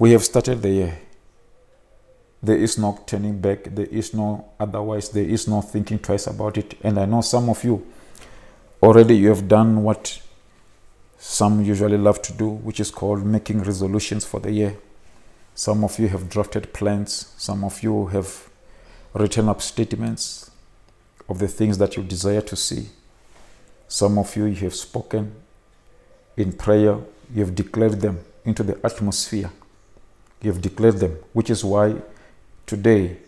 We have started the year. There is no turning back. There is no otherwise. There is no thinking twice about it. And I know some of you already you have done what some usually love to do, which is called making resolutions for the year. Some of you have drafted plans. Some of you have written up statements of the things that you desire to see. Some of you, you have spoken in prayer, you have declared them into the atmosphere. You have declared them, which is why today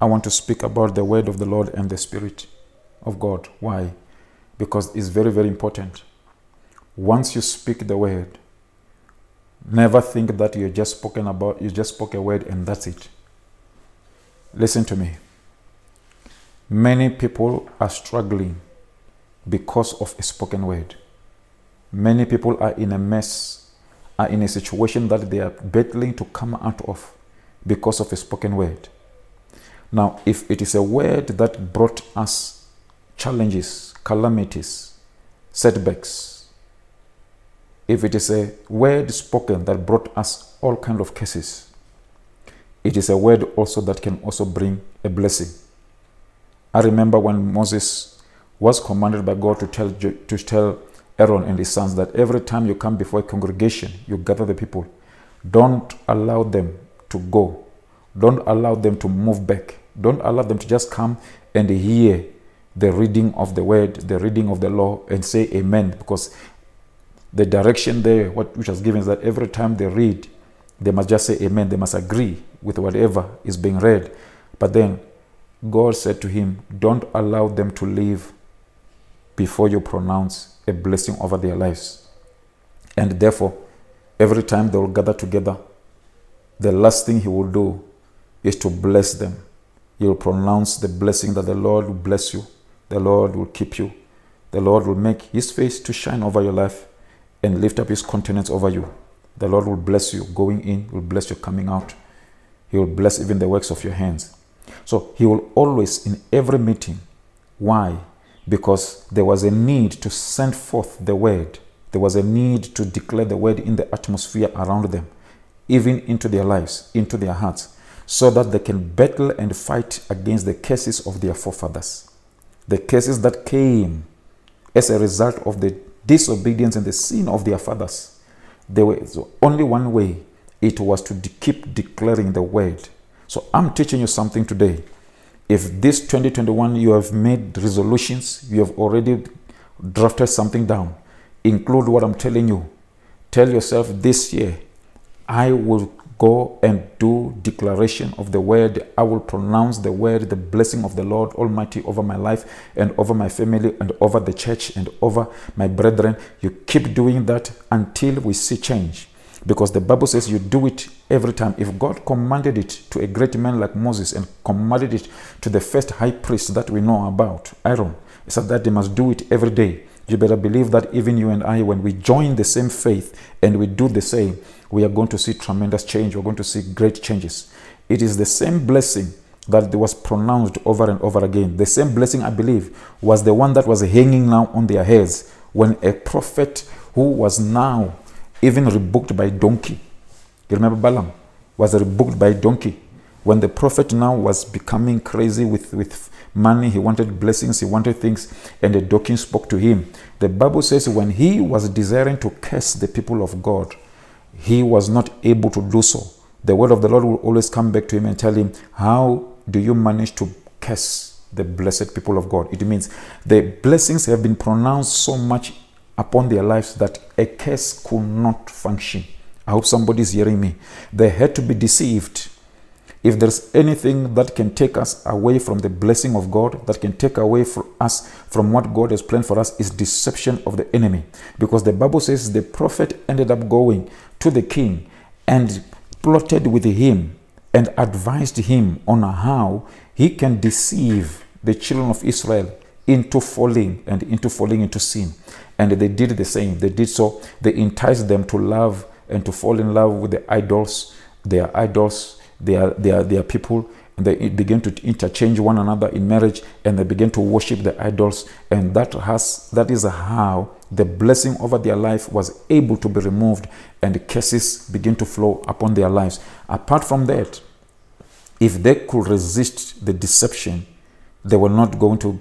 I want to speak about the word of the Lord and the Spirit of God. Why? Because it's very, very important. Once you speak the word, never think that you just spoken about, you just spoke a word and that's it. Listen to me. Many people are struggling because of a spoken word. Many people are in a mess, are in a situation that they are battling to come out of because of a spoken word. Now, if it is a word that brought us challenges, calamities, setbacks, if it is a word spoken that brought us all kind of cases, it is a word also that can also bring a blessing. I remember when Moses was commanded by God to tell to tell Aaron and his sons that every time you come before a congregation, you gather the people. Don't allow them to go. Don't allow them to move back. Don't allow them to just come and hear the reading of the word, the reading of the law, and say amen. Because the direction there, what which was given is that every time they read, they must just say amen. They must agree with whatever is being read. But then God said to him, Don't allow them to leave before you pronounce a blessing over their lives. And therefore, every time they will gather together, the last thing he will do is to bless them. He will pronounce the blessing that the Lord will bless you, the Lord will keep you, the Lord will make his face to shine over your life and lift up his countenance over you. The Lord will bless you going in, will bless you coming out. He will bless even the works of your hands. So he will always, in every meeting, why? Because there was a need to send forth the word. There was a need to declare the word in the atmosphere around them, even into their lives, into their hearts, so that they can battle and fight against the cases of their forefathers. The cases that came as a result of the disobedience and the sin of their fathers. There was only one way it was to keep declaring the word so I'm teaching you something today. If this 2021 you have made resolutions, you have already drafted something down, include what I'm telling you. Tell yourself this year, I will go and do declaration of the word. I will pronounce the word, the blessing of the Lord Almighty over my life and over my family and over the church and over my brethren. You keep doing that until we see change. Because the Bible says you do it every time. If God commanded it to a great man like Moses and commanded it to the first high priest that we know about, Aaron, said that they must do it every day. You better believe that even you and I, when we join the same faith and we do the same, we are going to see tremendous change. We're going to see great changes. It is the same blessing that was pronounced over and over again. The same blessing, I believe, was the one that was hanging now on their heads when a prophet who was now even rebuked by donkey. You remember Balaam was rebuked by donkey. When the prophet now was becoming crazy with, with money, he wanted blessings, he wanted things, and the donkey spoke to him. The Bible says when he was desiring to curse the people of God, he was not able to do so. The word of the Lord will always come back to him and tell him, How do you manage to curse the blessed people of God? It means the blessings have been pronounced so much upon their lives that a curse could not function. I hope somebody's hearing me. They had to be deceived. If there's anything that can take us away from the blessing of God, that can take away from us from what God has planned for us, is deception of the enemy. Because the Bible says the prophet ended up going to the king and plotted with him and advised him on how he can deceive the children of Israel into falling and into falling into sin. And they did the same. They did so. They enticed them to love and to fall in love with the idols, their idols, their, their, their people. And they begin to interchange one another in marriage and they begin to worship the idols and that has that is how the blessing over their life was able to be removed and curses begin to flow upon their lives apart from that if they could resist the deception they were not going to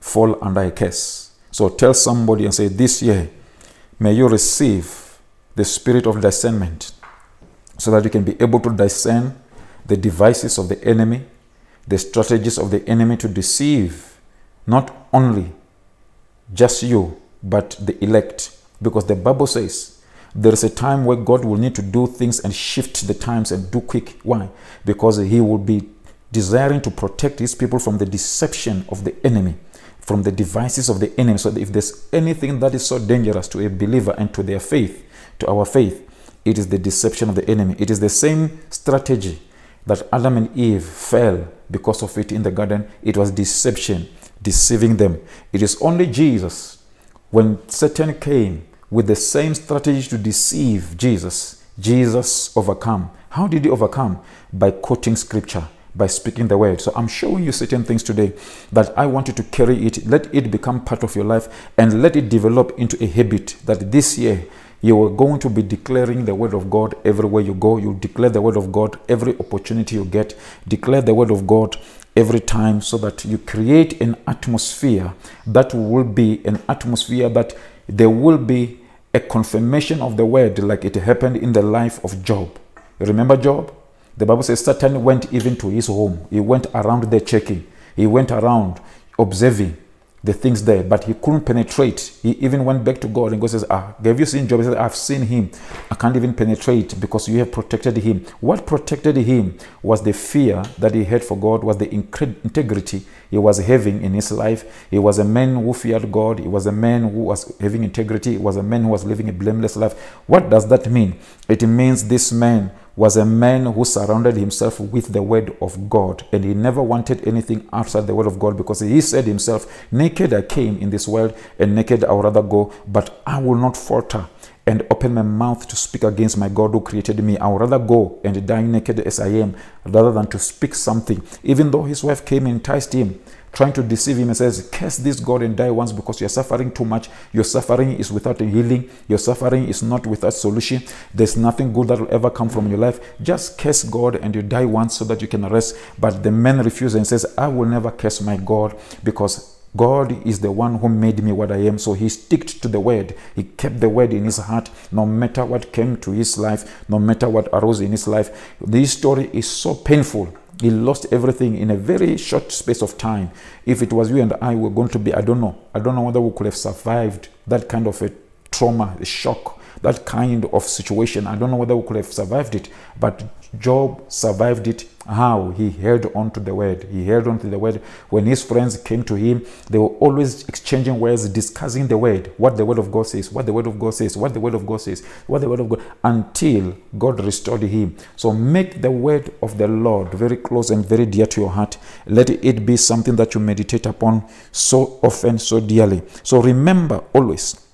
fall under a curse so tell somebody and say this year may you receive the spirit of discernment so that you can be able to discern the devices of the enemy, the strategies of the enemy to deceive not only just you, but the elect. Because the Bible says there is a time where God will need to do things and shift the times and do quick. Why? Because He will be desiring to protect His people from the deception of the enemy, from the devices of the enemy. So if there's anything that is so dangerous to a believer and to their faith, to our faith, it is the deception of the enemy. It is the same strategy that Adam and Eve fell because of it in the garden. It was deception, deceiving them. It is only Jesus, when Satan came with the same strategy to deceive Jesus, Jesus overcome. How did he overcome? By quoting scripture, by speaking the word. So I'm showing you certain things today that I want you to carry it, let it become part of your life, and let it develop into a habit that this year you are going to be declaring the word of God everywhere you go. You declare the word of God every opportunity you get. Declare the word of God every time so that you create an atmosphere that will be an atmosphere that there will be a confirmation of the word like it happened in the life of Job. Remember Job? The Bible says Satan went even to his home. He went around there checking. He went around observing the things there, but he couldn't penetrate. He even went back to God and God says, Ah, have you seen Job? He said, I've seen him. I can't even penetrate because you have protected him. What protected him was the fear that he had for God, was the integrity he was having in his life. He was a man who feared God. He was a man who was having integrity. He was a man who was living a blameless life. What does that mean? It means this man was a man who surrounded himself with the word of God and he never wanted anything outside the word of God because he said himself, Naked I came in this world and naked I would rather go, but I will not falter and open my mouth to speak against my God who created me. I would rather go and die naked as I am rather than to speak something. Even though his wife came and enticed him, trying to deceive him and says, Curse this God and die once because you're suffering too much. Your suffering is without healing. Your suffering is not without solution. There's nothing good that will ever come from your life. Just curse God and you die once so that you can rest. But the man refuses and says, I will never curse my God because God is the one who made me what I am. So he sticked to the word. He kept the word in his heart no matter what came to his life, no matter what arose in his life. This story is so painful he lost everything in a very short space of time. If it was you and I were going to be, I don't know, I don't know whether we could have survived that kind of a trauma, a shock, that kind of situation. I don't know whether we could have survived it, but Job survived it. How? He held on to the word. He held on to the word. When his friends came to him, they were always exchanging words, discussing the word, what the word of God says, what the word of God says, what the word of God says, what the word of God, until God restored him. So make the word of the Lord very close and very dear to your heart. Let it be something that you meditate upon so often, so dearly. So remember always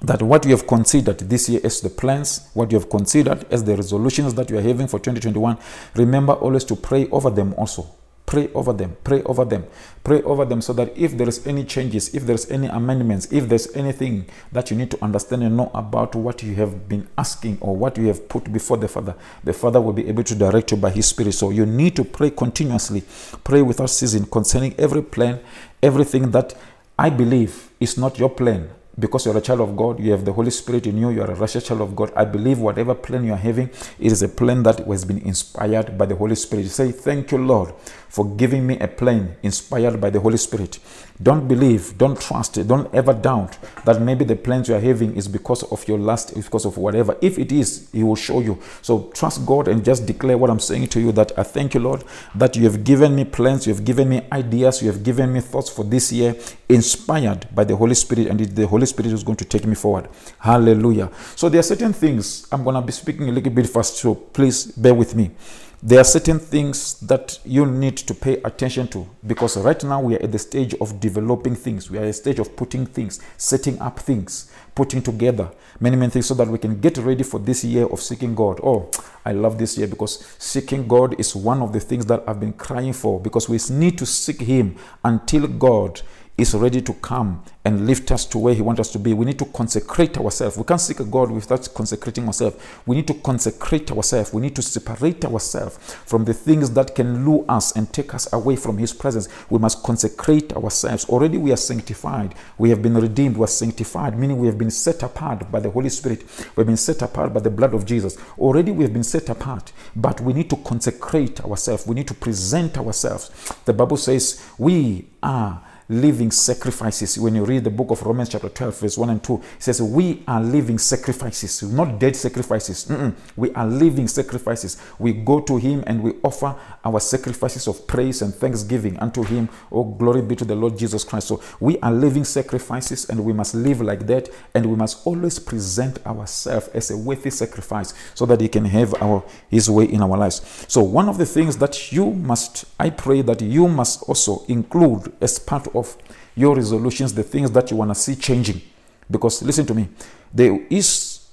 that what you have considered this year as the plans, what you have considered as the resolutions that you are having for 2021, remember always to pray over them also. Pray over them, pray over them, pray over them so that if there is any changes, if there's any amendments, if there's anything that you need to understand and know about what you have been asking or what you have put before the Father, the Father will be able to direct you by His Spirit. So you need to pray continuously, pray without ceasing concerning every plan, everything that I believe is not your plan because you're a child of God, you have the Holy Spirit in you, you are a righteous child of God. I believe whatever plan you are having, it is a plan that has been inspired by the Holy Spirit. Say, Thank you, Lord, for giving me a plan inspired by the Holy Spirit. Don't believe, don't trust, don't ever doubt that maybe the plans you are having is because of your lust, because of whatever. If it is, He will show you. So trust God and just declare what I'm saying to you that I thank you, Lord, that you have given me plans, you have given me ideas, you have given me thoughts for this year, inspired by the Holy Spirit, and the Holy Spirit is going to take me forward. Hallelujah. So there are certain things I'm going to be speaking a little bit fast, so please bear with me there are certain things that you need to pay attention to because right now we are at the stage of developing things we are at the stage of putting things setting up things putting together many, many things so that we can get ready for this year of seeking God. Oh, I love this year because seeking God is one of the things that I've been crying for because we need to seek Him until God is ready to come and lift us to where He wants us to be. We need to consecrate ourselves. We can't seek a God without consecrating ourselves. We need to consecrate ourselves. We need to separate ourselves from the things that can lure us and take us away from His presence. We must consecrate ourselves. Already we are sanctified. We have been redeemed. We are sanctified, meaning we have been set apart by the Holy Spirit. We have been set apart by the blood of Jesus. Already we have been set apart, but we need to consecrate ourselves. We need to present ourselves. The Bible says we are living sacrifices. When you read the book of Romans, chapter 12, verse 1 and 2, it says, We are living sacrifices, not dead sacrifices. Mm-mm. We are living sacrifices. We go to Him and we offer our sacrifices of praise and thanksgiving unto Him. Oh, glory be to the Lord Jesus Christ. So we are living sacrifices and we must live like that. And we must always present ourselves as a worthy sacrifice so that He can have our His way in our lives. So, one of the things that you must, I pray that you must also include as part of your resolutions, the things that you want to see changing. Because listen to me, there is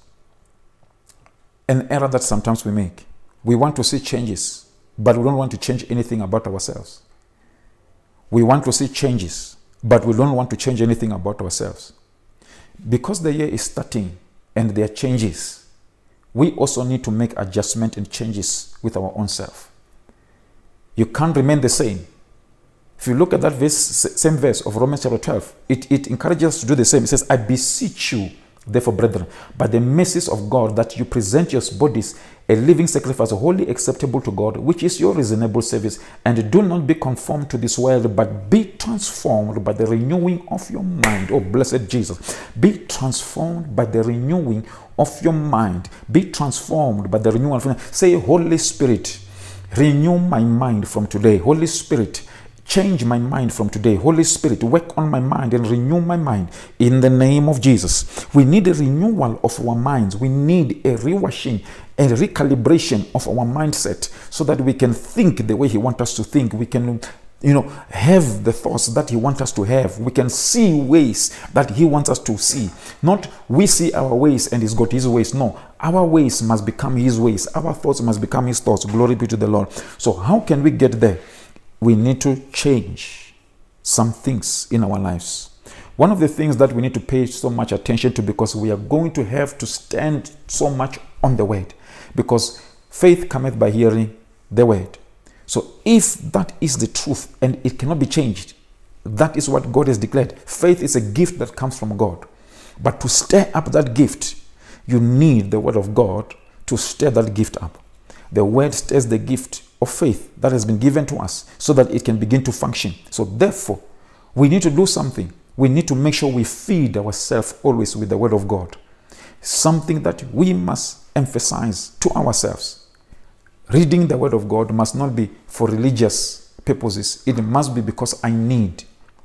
an error that sometimes we make. We want to see changes, but we don't want to change anything about ourselves. We want to see changes, but we don't want to change anything about ourselves. Because the year is starting and there are changes, we also need to make adjustment and changes with our own self. You can't remain the same if you look at that verse, same verse of Romans chapter 12, it, it encourages us to do the same. It says, I beseech you, therefore, brethren, by the mercies of God, that you present your bodies a living sacrifice, holy acceptable to God, which is your reasonable service. And do not be conformed to this world, but be transformed by the renewing of your mind. Oh, blessed Jesus. Be transformed by the renewing of your mind. Be transformed by the mind. Say, Holy Spirit, renew my mind from today. Holy Spirit, Change my mind from today. Holy Spirit, work on my mind and renew my mind in the name of Jesus. We need a renewal of our minds. We need a rewashing, a recalibration of our mindset so that we can think the way He wants us to think. We can you know, have the thoughts that He wants us to have. We can see ways that He wants us to see. Not we see our ways and He's got His ways. No, our ways must become His ways. Our thoughts must become His thoughts. Glory be to the Lord. So, how can we get there? we need to change some things in our lives. One of the things that we need to pay so much attention to because we are going to have to stand so much on the word because faith cometh by hearing the word. So if that is the truth and it cannot be changed, that is what God has declared. Faith is a gift that comes from God. But to stir up that gift, you need the word of God to stir that gift up. The word stirs the gift of faith that has been given to us so that it can begin to function. So, therefore, we need to do something. We need to make sure we feed ourselves always with the Word of God. Something that we must emphasize to ourselves. Reading the Word of God must not be for religious purposes, it must be because I need.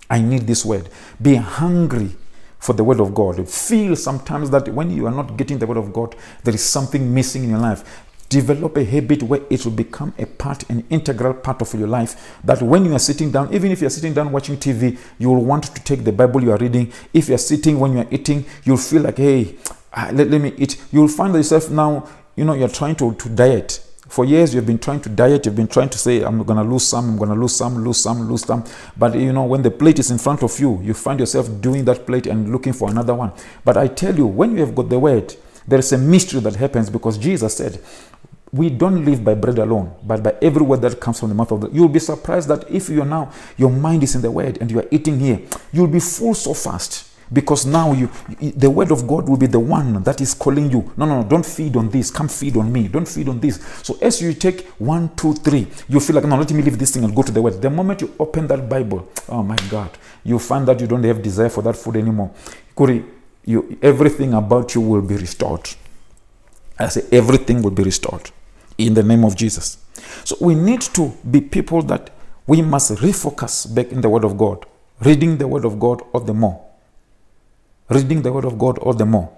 I need this Word. Be hungry for the word of God. Feel sometimes that when you are not getting the word of God, there is something missing in your life develop a habit where it will become a part, an integral part of your life. That when you are sitting down, even if you're sitting down watching TV, you will want to take the Bible you are reading. If you're sitting when you're eating, you'll feel like, hey, Ah, let, let me eat. You'll find yourself now, you know, you're trying to, to diet. For years, you've been trying to diet, you've been trying to say, I'm going to lose some, I'm going to lose some, lose some, lose some. But you know, when the plate is in front of you, you find yourself doing that plate and looking for another one. But I tell you, when you have got the word, there is a mystery that happens because Jesus said, we don't live by bread alone, but by every word that comes from the mouth of the. You'll be surprised that if you're now your mind is in the word and you are eating here, you'll be full so fast because now you the word of God will be the one that is calling you. No, no, no, don't feed on this. Come feed on me. Don't feed on this. So as you take one, two, three, you feel like no, let me leave this thing and go to the word. The moment you open that Bible, oh my God, you find that you don't have desire for that food anymore. Kuri, you everything about you will be restored. I say everything will be restored in the name of Jesus. So we need to be people that we must refocus back in the Word of God, reading the Word of God all the more. Reading the Word of God all the more.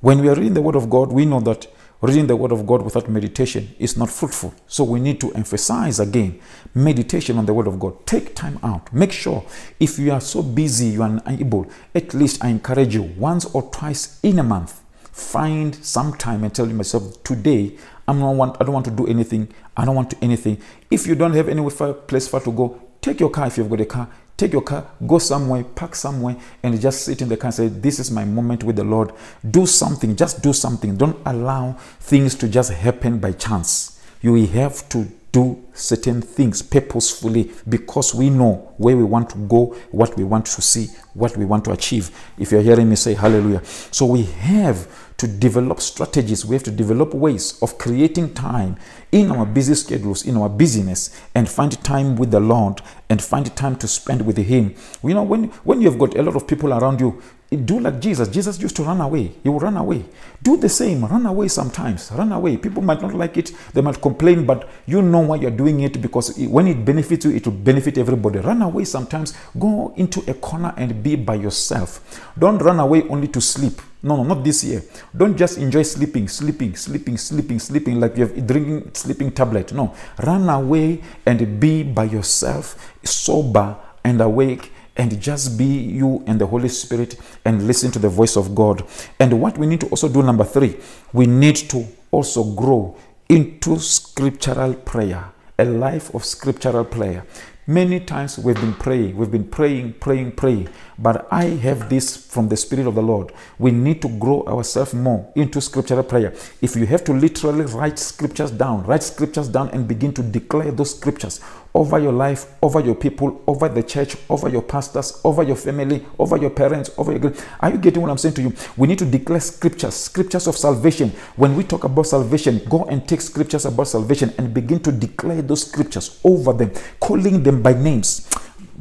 When we are reading the Word of God, we know that Reading the Word of God without meditation is not fruitful. So we need to emphasize again meditation on the Word of God. Take time out. Make sure if you are so busy, you are unable, at least I encourage you once or twice in a month, find some time and tell yourself, today I'm not want, I don't want to do anything. I don't want to anything. If you don't have any place far to go, take your car if you've got a car Take your car, go somewhere, park somewhere, and just sit in the car and say, This is my moment with the Lord. Do something, just do something. Don't allow things to just happen by chance. You have to do certain things purposefully because we know where we want to go, what we want to see, what we want to achieve. If you're hearing me say hallelujah. So we have to develop strategies. We have to develop ways of creating time in our busy schedules, in our busyness, and find time with the Lord and find time to spend with Him. You know, when, when you've got a lot of people around you, do like Jesus. Jesus used to run away. He will run away. Do the same. Run away sometimes. Run away. People might not like it. They might complain, but you know why you're doing it because when it benefits you, it will benefit everybody. Run away sometimes. Go into a corner and be by yourself. Don't run away only to sleep. No, no, not this year. Don't just enjoy sleeping, sleeping, sleeping, sleeping, sleeping like you're drinking sleeping tablet. No, run away and be by yourself, sober and awake and just be you and the Holy Spirit and listen to the voice of God. And what we need to also do, number three, we need to also grow into scriptural prayer, a life of scriptural prayer. Many times we've been praying, we've been praying, praying, praying. But I have this from the Spirit of the Lord. We need to grow ourselves more into scriptural prayer. If you have to literally write scriptures down, write scriptures down and begin to declare those scriptures over your life, over your people, over the church, over your pastors, over your family, over your parents, over your. Are you getting what I'm saying to you? We need to declare scriptures, scriptures of salvation. When we talk about salvation, go and take scriptures about salvation and begin to declare those scriptures over them, calling them by names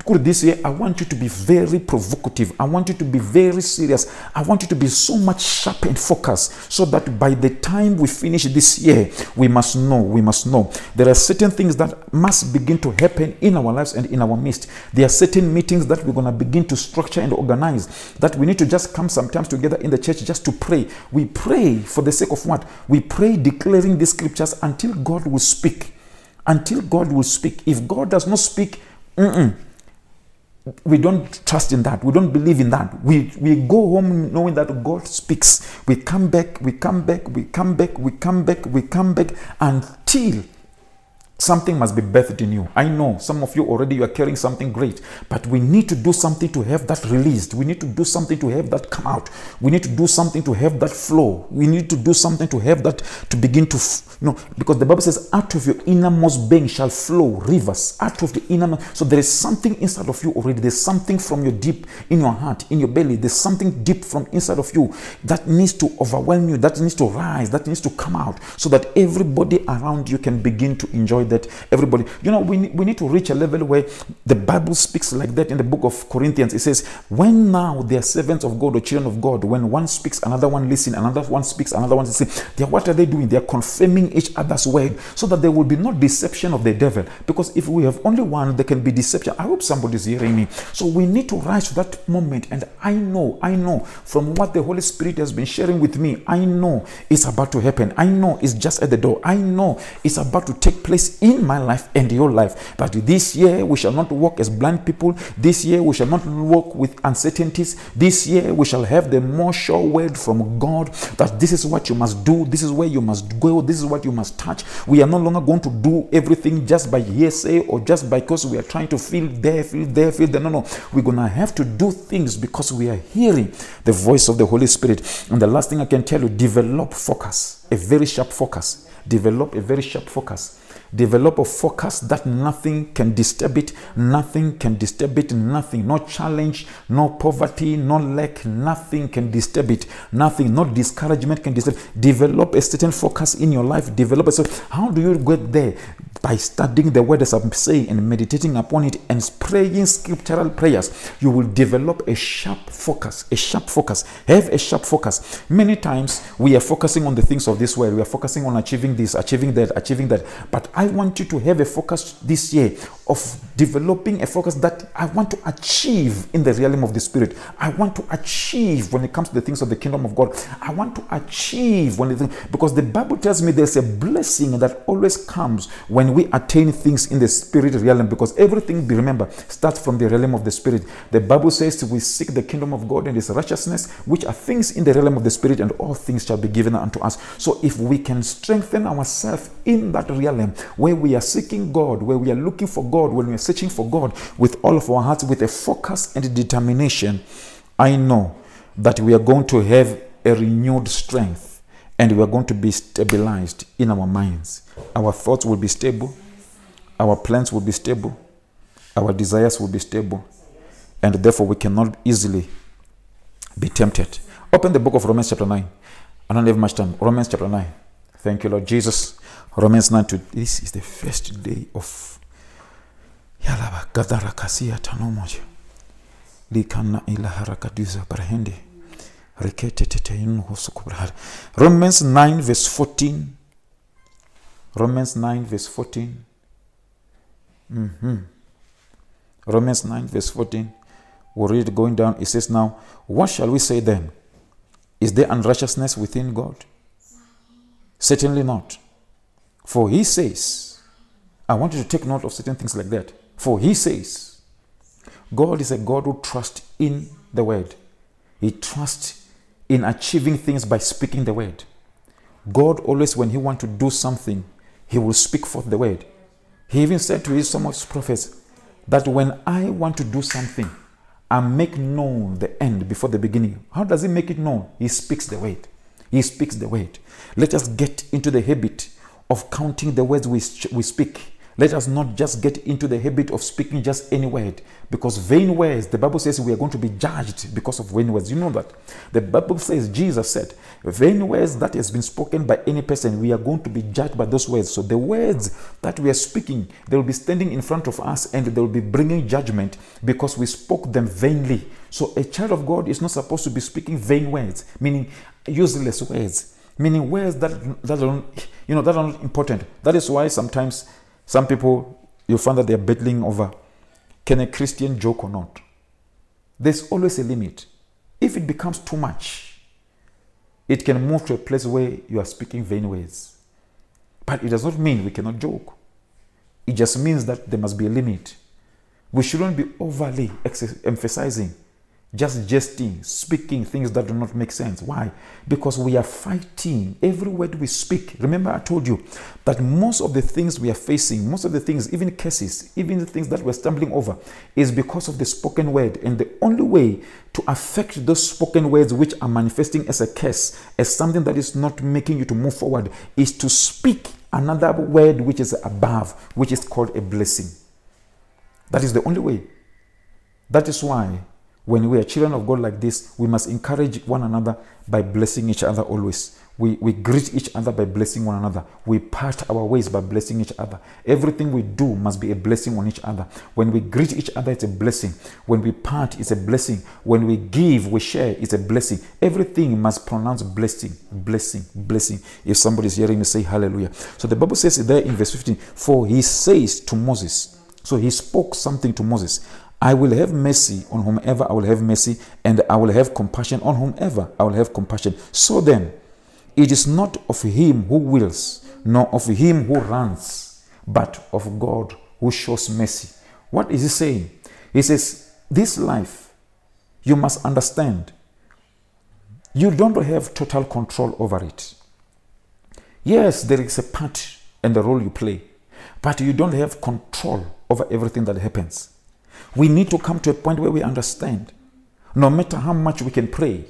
this year, I want you to be very provocative. I want you to be very serious. I want you to be so much sharp and focused so that by the time we finish this year, we must know, we must know. There are certain things that must begin to happen in our lives and in our midst. There are certain meetings that we're going to begin to structure and organize that we need to just come sometimes together in the church just to pray. We pray for the sake of what? We pray declaring the scriptures until God will speak. Until God will speak. If God does not speak, mm-mm, we don't trust in that. We don't believe in that. We, we go home knowing that God speaks. We come back, we come back, we come back, we come back, we come back until Something must be birthed in you. I know some of you already you are carrying something great, but we need to do something to have that released. We need to do something to have that come out. We need to do something to have that flow. We need to do something to have that to begin to you know because the Bible says out of your innermost being shall flow rivers out of the inner so there is something inside of you already there's something from your deep in your heart in your belly there's something deep from inside of you that needs to overwhelm you that needs to rise that needs to come out so that everybody around you can begin to enjoy that everybody you know we, we need to reach a level where the bible speaks like that in the book of corinthians. It says when now they are servants of god or children of god when one speaks another one listen another one speaks another one listen they what are they doing? They are confirming each other's word so that there will be no deception of the devil. Because if we have only one there can be deception. I hope somebody's hearing me. So we need to rise to that moment. And i know i know from what the holy spirit has been sharing with me i know it's about to happen. I know it's just at the door. I know it's about to take place in my life and your life. But this year we shall not walk as blind people. This year we shall not walk with uncertainties. This year we shall have the more sure word from God that this is what you must do, this is where you must go, this is what you must touch. We are no longer going to do everything just by hearsay or just because we are trying to feel there, feel there, feel there. No, no. We're going to have to do things because we are hearing the voice of the Holy Spirit. And the last thing I can tell you develop focus, a very sharp focus. Develop a very sharp focus develop a focus that nothing can disturb it nothing can disturb it nothing no challenge no poverty no lack nothing can disturb it nothing no discouragement can disturb develop a certain focus in your life develop a so how do you get there by studying the word as i'm saying and meditating upon it and praying scriptural prayers you will develop a sharp focus a sharp focus. Have a sharp focus. Many times we are focusing on the things of this world. We are focusing on achieving this achieving that achieving that. But I want you to have a focus this year of developing a focus that I want to achieve in the realm of the spirit. I want to achieve when it comes to the things of the kingdom of God. I want to achieve when it, because the Bible tells me there's a blessing that always comes when we attain things in the spirit realm because everything remember starts from the realm of the spirit. The Bible says we seek the kingdom of God and his righteousness, which are things in the realm of the spirit, and all things shall be given unto us. So if we can strengthen ourselves in that realm where we are seeking God, where we are looking for God, when we are searching for God with all of our hearts, with a focus and determination, I know that we are going to have a renewed strength and we are going to be stabilized in our minds. Our thoughts will be stable, our plans will be stable, our desires will be stable, and therefore we cannot easily be tempted. Open the book of Romans, chapter 9. I don't have much time. Romans, chapter 9. Thank you, Lord Jesus. Romans 9 to this is the first day of Yalaba Gadara Kasia Tanomoja. Likana ila harakaduza barahende. Rekete teteyun hosukubrahar. Romans 9 verse 14. Romans 9 verse 14. Mm-hmm. Romans 9 verse 14. We'll read going down. It says now, what shall we say then? Is there unrighteousness within God? Certainly not. For he says, I want you to take note of certain things like that. For he says, God is a God who trusts in the word. He trusts in achieving things by speaking the word. God always, when he wants to do something, he will speak forth the word. He even said to his some of his prophets that when I want to do something, I make known the end before the beginning. How does he make it known? He speaks the word. He speaks the word. Let us get into the habit of counting the words we, we speak. Let us not just get into the habit of speaking just any word because vain words, the Bible says we are going to be judged because of vain words. You know that. The Bible says, Jesus said, vain words that has been spoken by any person, we are going to be judged by those words. So the words that we are speaking, they will be standing in front of us and they will be bringing judgment because we spoke them vainly. So a child of God is not supposed to be speaking vain words, meaning useless words, meaning words that, that are, you know, that are not important. That is why sometimes some people, you find that they're battling over can a Christian joke or not? There's always a limit. If it becomes too much, it can move to a place where you are speaking vain words. But it does not mean we cannot joke. It just means that there must be a limit. We shouldn't be overly emphasizing just jesting, speaking things that do not make sense. Why? Because we are fighting every word we speak. Remember, I told you that most of the things we are facing, most of the things, even cases, even the things that we're stumbling over, is because of the spoken word. And the only way to affect those spoken words which are manifesting as a curse, as something that is not making you to move forward, is to speak another word which is above, which is called a blessing. That is the only way. That is why when we are children of God like this, we must encourage one another by blessing each other always. We, we greet each other by blessing one another. We part our ways by blessing each other. Everything we do must be a blessing on each other. When we greet each other, it's a blessing. When we part, it's a blessing. When we give, we share, it's a blessing. Everything must pronounce blessing, blessing, blessing. If somebody is hearing me say hallelujah. So the Bible says there in verse 15, For he says to Moses, so he spoke something to Moses. I will have mercy on whomever I will have mercy, and I will have compassion on whomever I will have compassion. So then, it is not of him who wills, nor of him who runs, but of God who shows mercy. What is he saying? He says, This life, you must understand, you don't have total control over it. Yes, there is a part and the role you play, but you don't have control over everything that happens. We need to come to a point where we understand no matter how much we can pray,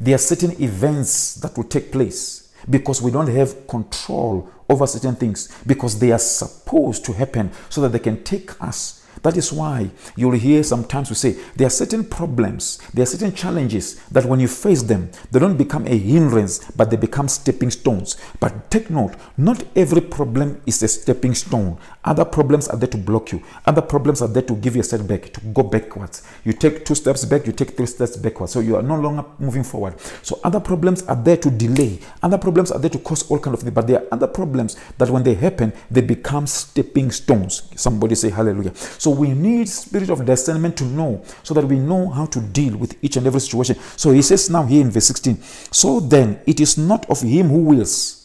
there are certain events that will take place because we don't have control over certain things because they are supposed to happen so that they can take us That is why you'll hear sometimes we say there are certain problems, there are certain challenges that when you face them, they don't become a hindrance, but they become stepping stones. But take note, not every problem is a stepping stone. Other problems are there to block you. Other problems are there to give you a setback, to go backwards. You take two steps back, you take three steps backwards. So you are no longer moving forward. So other problems are there to delay. Other problems are there to cause all kind of things. But there are other problems that when they happen, they become stepping stones. Somebody say hallelujah. So we need spirit of discernment to know so that we know how to deal with each and every situation. So he says now here in verse 16, so then it is not of him who wills.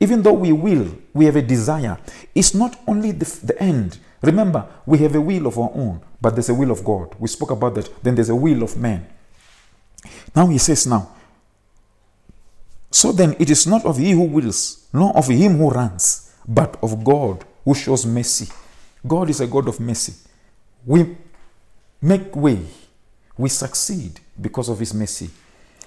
Even though we will, we have a desire. It's not only the, the end. Remember, we have a will of our own, but there's a will of God. We spoke about that. Then there's a will of man. Now he says now, so then it is not of he who wills, nor of him who runs, but of God who shows mercy. God is a God of mercy. We make way, we succeed because of his mercy.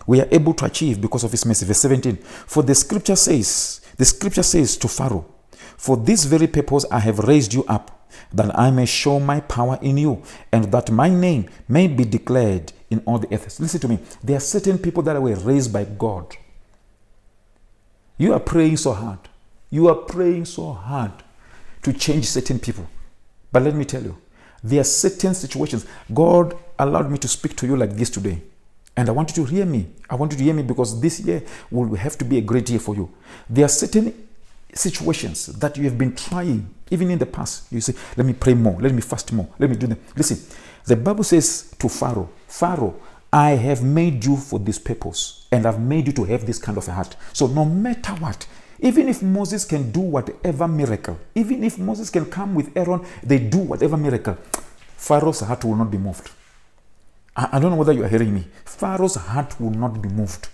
We are able to achieve because of his mercy. Verse 17. For the scripture says, the scripture says to Pharaoh, For this very purpose I have raised you up, that I may show my power in you, and that my name may be declared in all the earth. Listen to me. There are certain people that were raised by God. You are praying so hard. You are praying so hard to change certain people. But let me tell you, there are certain situations. God allowed me to speak to you like this today. And I want you to hear me. I want you to hear me because this year will have to be a great year for you. There are certain situations that you have been trying, even in the past. You say, Let me pray more, let me fast more, let me do that. Listen, the Bible says to Pharaoh, Pharaoh, I have made you for this purpose, and I've made you to have this kind of a heart. So, no matter what, even if Moses can do whatever miracle, even if Moses can come with Aaron, they do whatever miracle, Pharaoh's heart will not be moved. I, don't know whether you are hearing me. Pharaoh's heart will not be moved.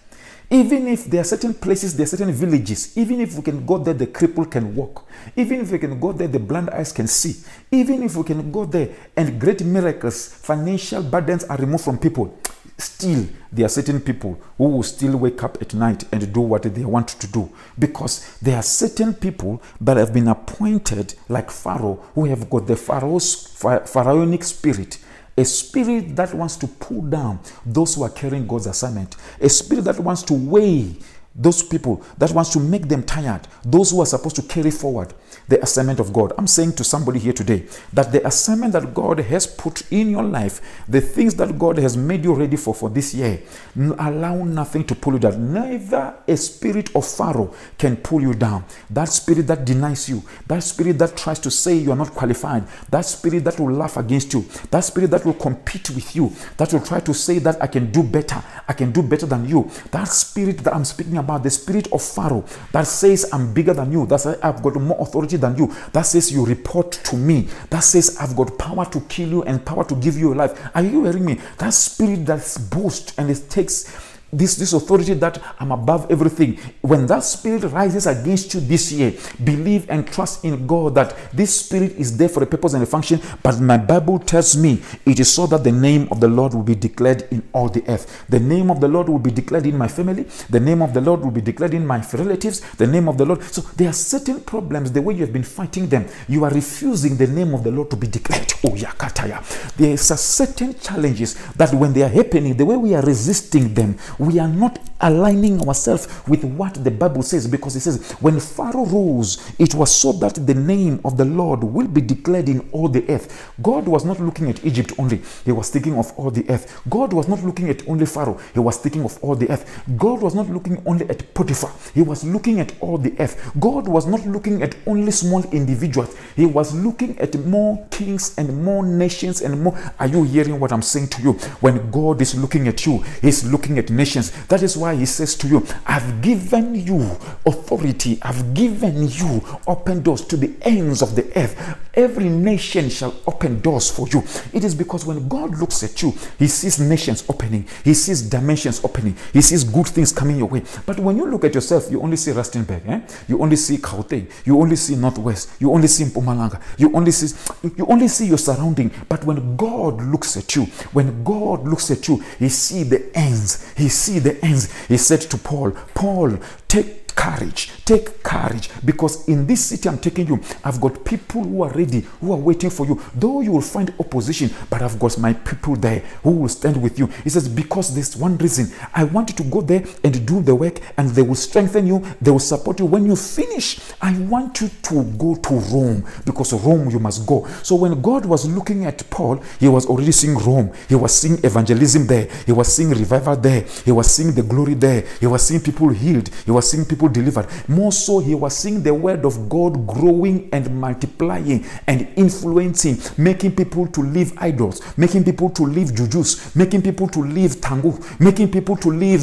Even if there are certain places, there are certain villages, even if we can go there, the cripple can walk. Even if we can go there, the blind eyes can see. Even if we can go there and great miracles, financial burdens are removed from people. Still, there are certain people who will still wake up at night and do what they want to do because there are certain people that have been appointed, like Pharaoh, who have got the Pharaoh's pharaonic spirit a spirit that wants to pull down those who are carrying God's assignment, a spirit that wants to weigh those people that wants to make them tired, those who are supposed to carry forward the assignment of God. I'm saying to somebody here today that the assignment that God has put in your life, the things that God has made you ready for for this year, allow nothing to pull you down. Neither a spirit of Pharaoh can pull you down. That spirit that denies you, that spirit that tries to say you are not qualified, that spirit that will laugh against you, that spirit that will compete with you, that will try to say that I can do better, I can do better than you. That spirit that I'm speaking about, the spirit of Pharaoh that says I'm bigger than you, that I've got more authority than you, that says you report to me, that says I've got power to kill you and power to give you life. Are you hearing me? That spirit that boasts and it takes this, this authority that I'm above everything. When that spirit rises against you this year, believe and trust in God that this spirit is there for a purpose and a function. But my Bible tells me it is so that the name of the Lord will be declared in all the earth. The name of the Lord will be declared in my family. The name of the Lord will be declared in my relatives. The name of the Lord. So there are certain problems, the way you have been fighting them, you are refusing the name of the Lord to be declared. Oh, Yakataya. There are certain challenges that when they are happening, the way we are resisting them, we are not aligning ourselves with what the Bible says because it says, when Pharaoh rose, it was so that the name of the Lord will be declared in all the earth. God was not looking at Egypt only, He was thinking of all the earth. God was not looking at only Pharaoh, He was thinking of all the earth. God was not looking only at Potiphar, He was looking at all the earth. God was not looking at only small individuals, He was looking at more kings and more nations and more. Are you hearing what I'm saying to you? When God is looking at you, He's looking at nations. That is why He says to you, I've given you authority, I've given you open doors to the ends of the earth. Every nation shall open doors for you. It is because when God looks at you, He sees nations opening, He sees dimensions opening, He sees good things coming your way. But when you look at yourself, you only see Rustenburg, eh? you only see Gauteng, you only see Northwest, you only see Mpumalanga, you only see you only see your surrounding. But when God looks at you, when God looks at you, He sees the ends. He see the ends. He said to Paul, Paul, take courage. Take courage because in this city I'm taking you, I've got people who are ready, who are waiting for you. Though you will find opposition, but I've got my people there who will stand with you. He says, Because there's one reason. I want you to go there and do the work, and they will strengthen you, they will support you. When you finish, I want you to go to Rome because Rome you must go. So when God was looking at Paul, he was already seeing Rome, he was seeing evangelism there, he was seeing revival there, he was seeing the glory there, he was seeing people healed, he was seeing people delivered. More so, he was seeing the word of God growing and multiplying and influencing, making people to leave idols, making people to leave jujus, making people to leave tangu, making people to leave.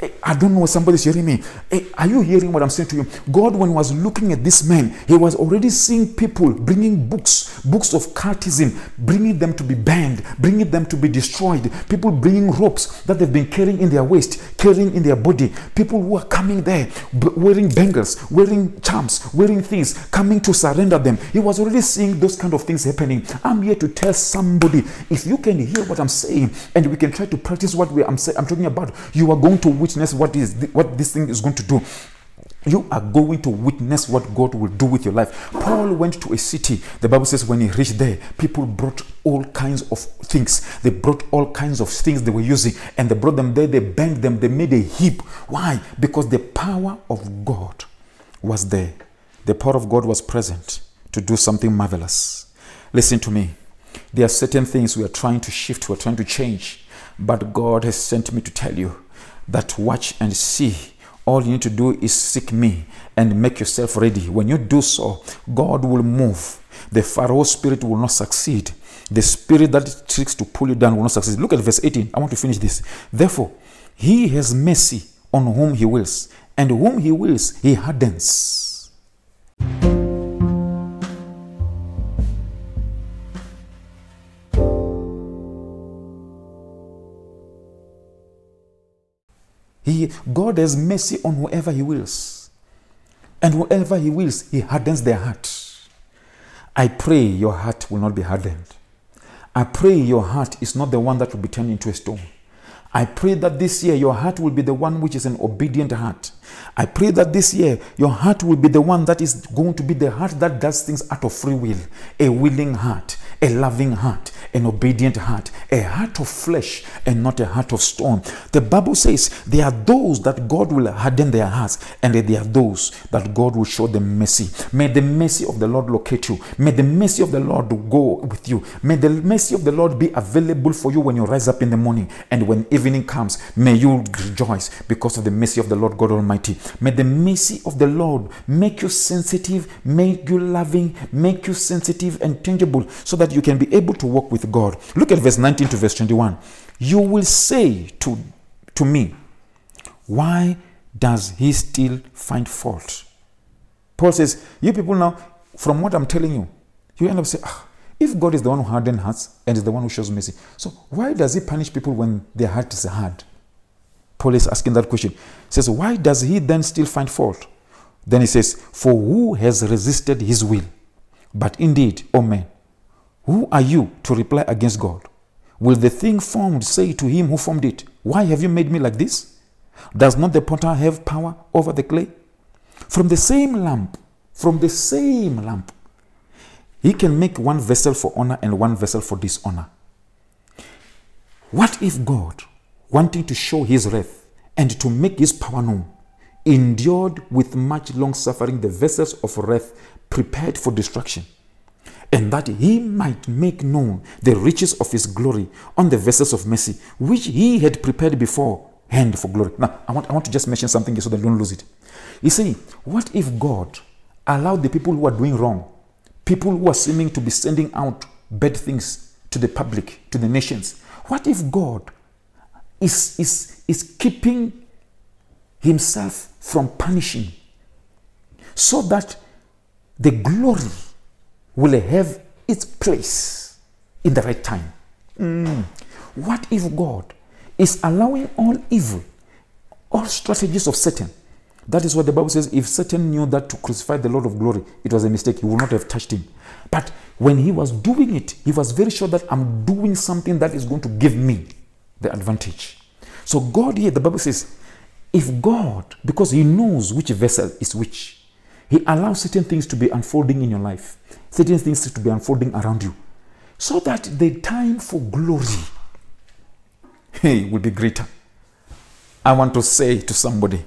Eh, I don't know, somebody's hearing me. Eh, are you hearing what I'm saying to you? God, when was looking at this man, he was already seeing people bringing books, books of cultism, bringing them to be banned, bringing them to be destroyed, people bringing ropes that they've been carrying in their waist, carrying in their body, people who are coming there wearing bangles, wearing charms, wearing things, coming to surrender them. He was already seeing those kind of things happening. I'm here to tell somebody if you can hear what I'm saying and we can try to practice what we, I'm, say, I'm talking about, you are going to witness what is what this thing is going to do you are going to witness what God will do with your life. Paul went to a city. The Bible says when he reached there, people brought all kinds of things. They brought all kinds of things they were using and they brought them there. They bent them. They made a heap. Why? Because the power of God was there. The power of God was present to do something marvelous. Listen to me. There are certain things we are trying to shift, we are trying to change. But God has sent me to tell you that watch and see all you need to do is seek me and make yourself ready. When you do so, God will move. The Pharaoh spirit will not succeed. The spirit that seeks to pull you down will not succeed. Look at verse 18. I want to finish this. Therefore, he has mercy on whom he wills, and whom he wills, he hardens. He, God has mercy on whoever He wills. And whoever He wills, He hardens their heart. I pray your heart will not be hardened. I pray your heart is not the one that will be turned into a stone. I pray that this year your heart will be the one which is an obedient heart. I pray that this year your heart will be the one that is going to be the heart that does things out of free will, a willing heart, a loving heart, an obedient heart, a heart of flesh and not a heart of stone. The Bible says there are those that God will harden their hearts, and there are those that God will show them mercy. May the mercy of the Lord locate you. May the mercy of the Lord go with you. May the mercy of the Lord be available for you when you rise up in the morning and when evening comes. May you rejoice because of the mercy of the Lord God Almighty. May the mercy of the Lord make you sensitive, make you loving, make you sensitive and tangible so that you can be able to walk with God. Look at verse 19 to verse 21. You will say to, to me, Why does he still find fault? Paul says, You people now, from what I'm telling you, you end up saying, ah, if God is the one who hardens hearts and is the one who shows mercy, so why does he punish people when their heart is hard? Paul is asking that question. He says, Why does he then still find fault? Then he says, For who has resisted his will? But indeed, O man, who are you to reply against God? Will the thing formed say to him who formed it, Why have you made me like this? Does not the potter have power over the clay? From the same lamp, from the same lamp, he can make one vessel for honor and one vessel for dishonor. What if God, wanting to show his wrath and to make his power known, endured with much long suffering the vessels of wrath prepared for destruction? and that he might make known the riches of his glory on the vessels of mercy, which he had prepared beforehand for glory. Now, I want, I want to just mention something so that you don't lose it. You see, what if God allowed the people who are doing wrong, people who are seeming to be sending out bad things to the public, to the nations, what if God is, is, is keeping himself from punishing so that the glory will have its place in the right time. Mm. What if God is allowing all evil, all strategies of Satan? That is what the Bible says. If Satan knew that to crucify the Lord of glory, it was a mistake, he would not have touched him. But when he was doing it, he was very sure that I'm doing something that is going to give me the advantage. So, God here, the Bible says, If God, because He knows which vessel is which, He allows certain things to be unfolding in your life, certain things to be unfolding around you, so that the time for glory hey, will be greater. I want to say to somebody,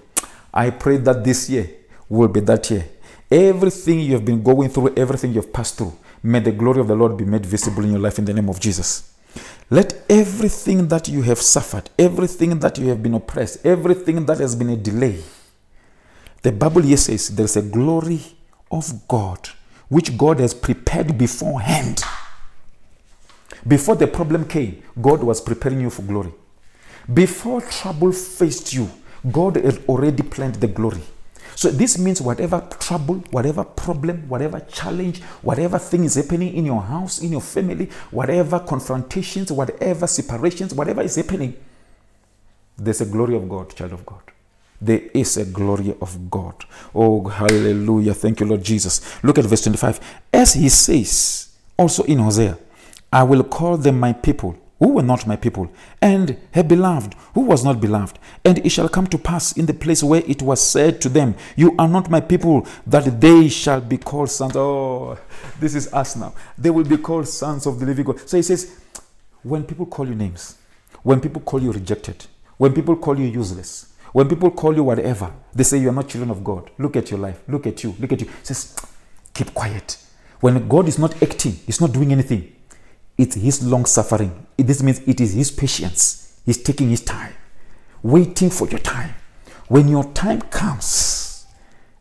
I pray that this year will be that year. Everything you have been going through, everything you've passed through, may the glory of the Lord be made visible in your life in the name of Jesus. Let everything that you have suffered, everything that you have been oppressed, everything that has been a delay, the Bible here says there's a glory of God which God has prepared beforehand. Before the problem came, God was preparing you for glory. Before trouble faced you, God had already planned the glory. So this means whatever trouble, whatever problem, whatever challenge, whatever thing is happening in your house, in your family, whatever confrontations, whatever separations, whatever is happening, there's a glory of God, child of God. There is a glory of God. Oh, hallelujah. Thank you, Lord Jesus. Look at verse 25. As he says also in Hosea, I will call them my people who were not my people, and her beloved, who was not beloved. And it shall come to pass in the place where it was said to them, You are not my people, that they shall be called sons. Oh, this is us now. They will be called sons of the living God. So he says, When people call you names, when people call you rejected, when people call you useless, when people call you whatever, they say you are not children of God. Look at your life. Look at you. Look at you. He says, Keep quiet. When God is not acting, He's not doing anything it's his long suffering. This means it is his patience. He's taking his time, waiting for your time. When your time comes,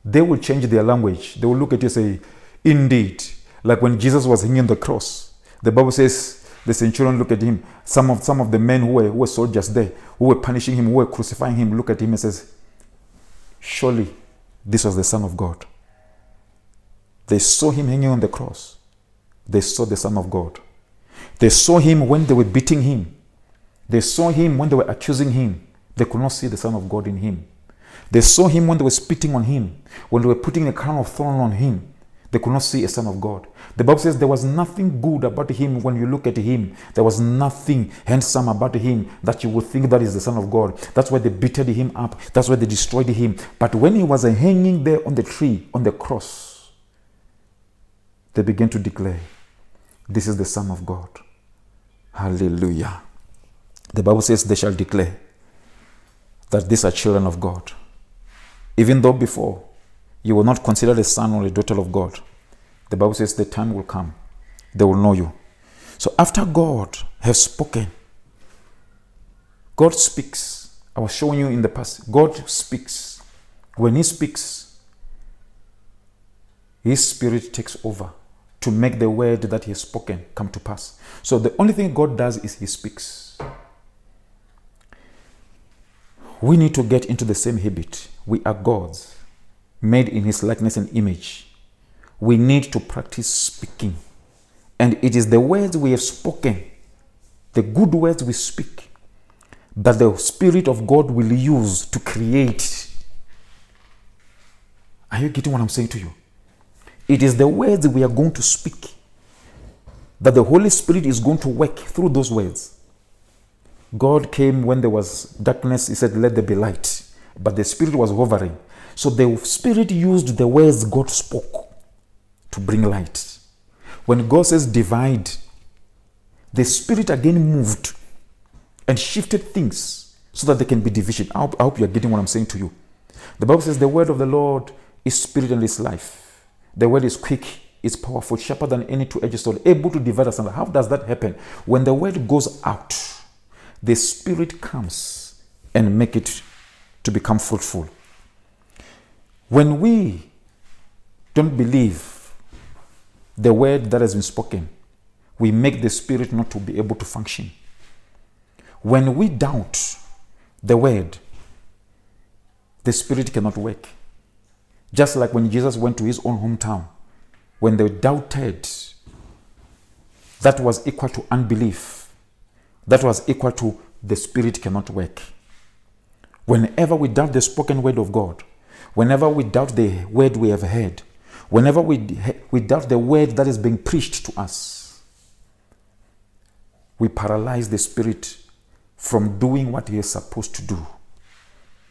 they will change their language. They will look at you and say, Indeed. Like when Jesus was hanging on the cross, the Bible says the centurion looked at him. Some of some of the men who were, who were soldiers there, who were punishing him, who were crucifying him, look at him and says, Surely this was the Son of God. They saw him hanging on the cross. They saw the Son of God. They saw him when they were beating him. They saw him when they were accusing him. They could not see the Son of God in him. They saw him when they were spitting on him, when they were putting a crown of thorn on him. They could not see a Son of God. The Bible says there was nothing good about him when you look at him. There was nothing handsome about him that you would think that is the Son of God. That's why they beated him up. That's why they destroyed him. But when he was hanging there on the tree, on the cross, they began to declare, This is the Son of God. Hallelujah. The Bible says they shall declare that these are children of God. Even though before you were not considered a son or a daughter of God, the Bible says the time will come, they will know you. So after God has spoken, God speaks. I was showing you in the past. God speaks. When He speaks, His Spirit takes over to make the word that he has spoken come to pass. So the only thing God does is he speaks. We need to get into the same habit. We are gods, made in his likeness and image. We need to practice speaking. And it is the words we have spoken, the good words we speak, that the Spirit of God will use to create. Are you getting what I'm saying to you? It is the words we are going to speak that the Holy Spirit is going to work through those words. God came when there was darkness, He said, Let there be light. But the Spirit was hovering. So the Spirit used the words God spoke to bring light. When God says divide, the Spirit again moved and shifted things so that there can be division. I hope, I hope you are getting what I'm saying to you. The Bible says the word of the Lord is spirit and is life. The word is quick, it's powerful, sharper than any two-edged sword, able to divide us. And how does that happen? When the word goes out, the spirit comes and make it to become fruitful. When we don't believe the word that has been spoken, we make the spirit not to be able to function. When we doubt the word, the spirit cannot work. Just like when Jesus went to his own hometown, when they doubted, that was equal to unbelief. That was equal to the spirit cannot work. Whenever we doubt the spoken word of God, whenever we doubt the word we have heard, whenever we, we doubt the word that is being preached to us, we paralyze the spirit from doing what he is supposed to do.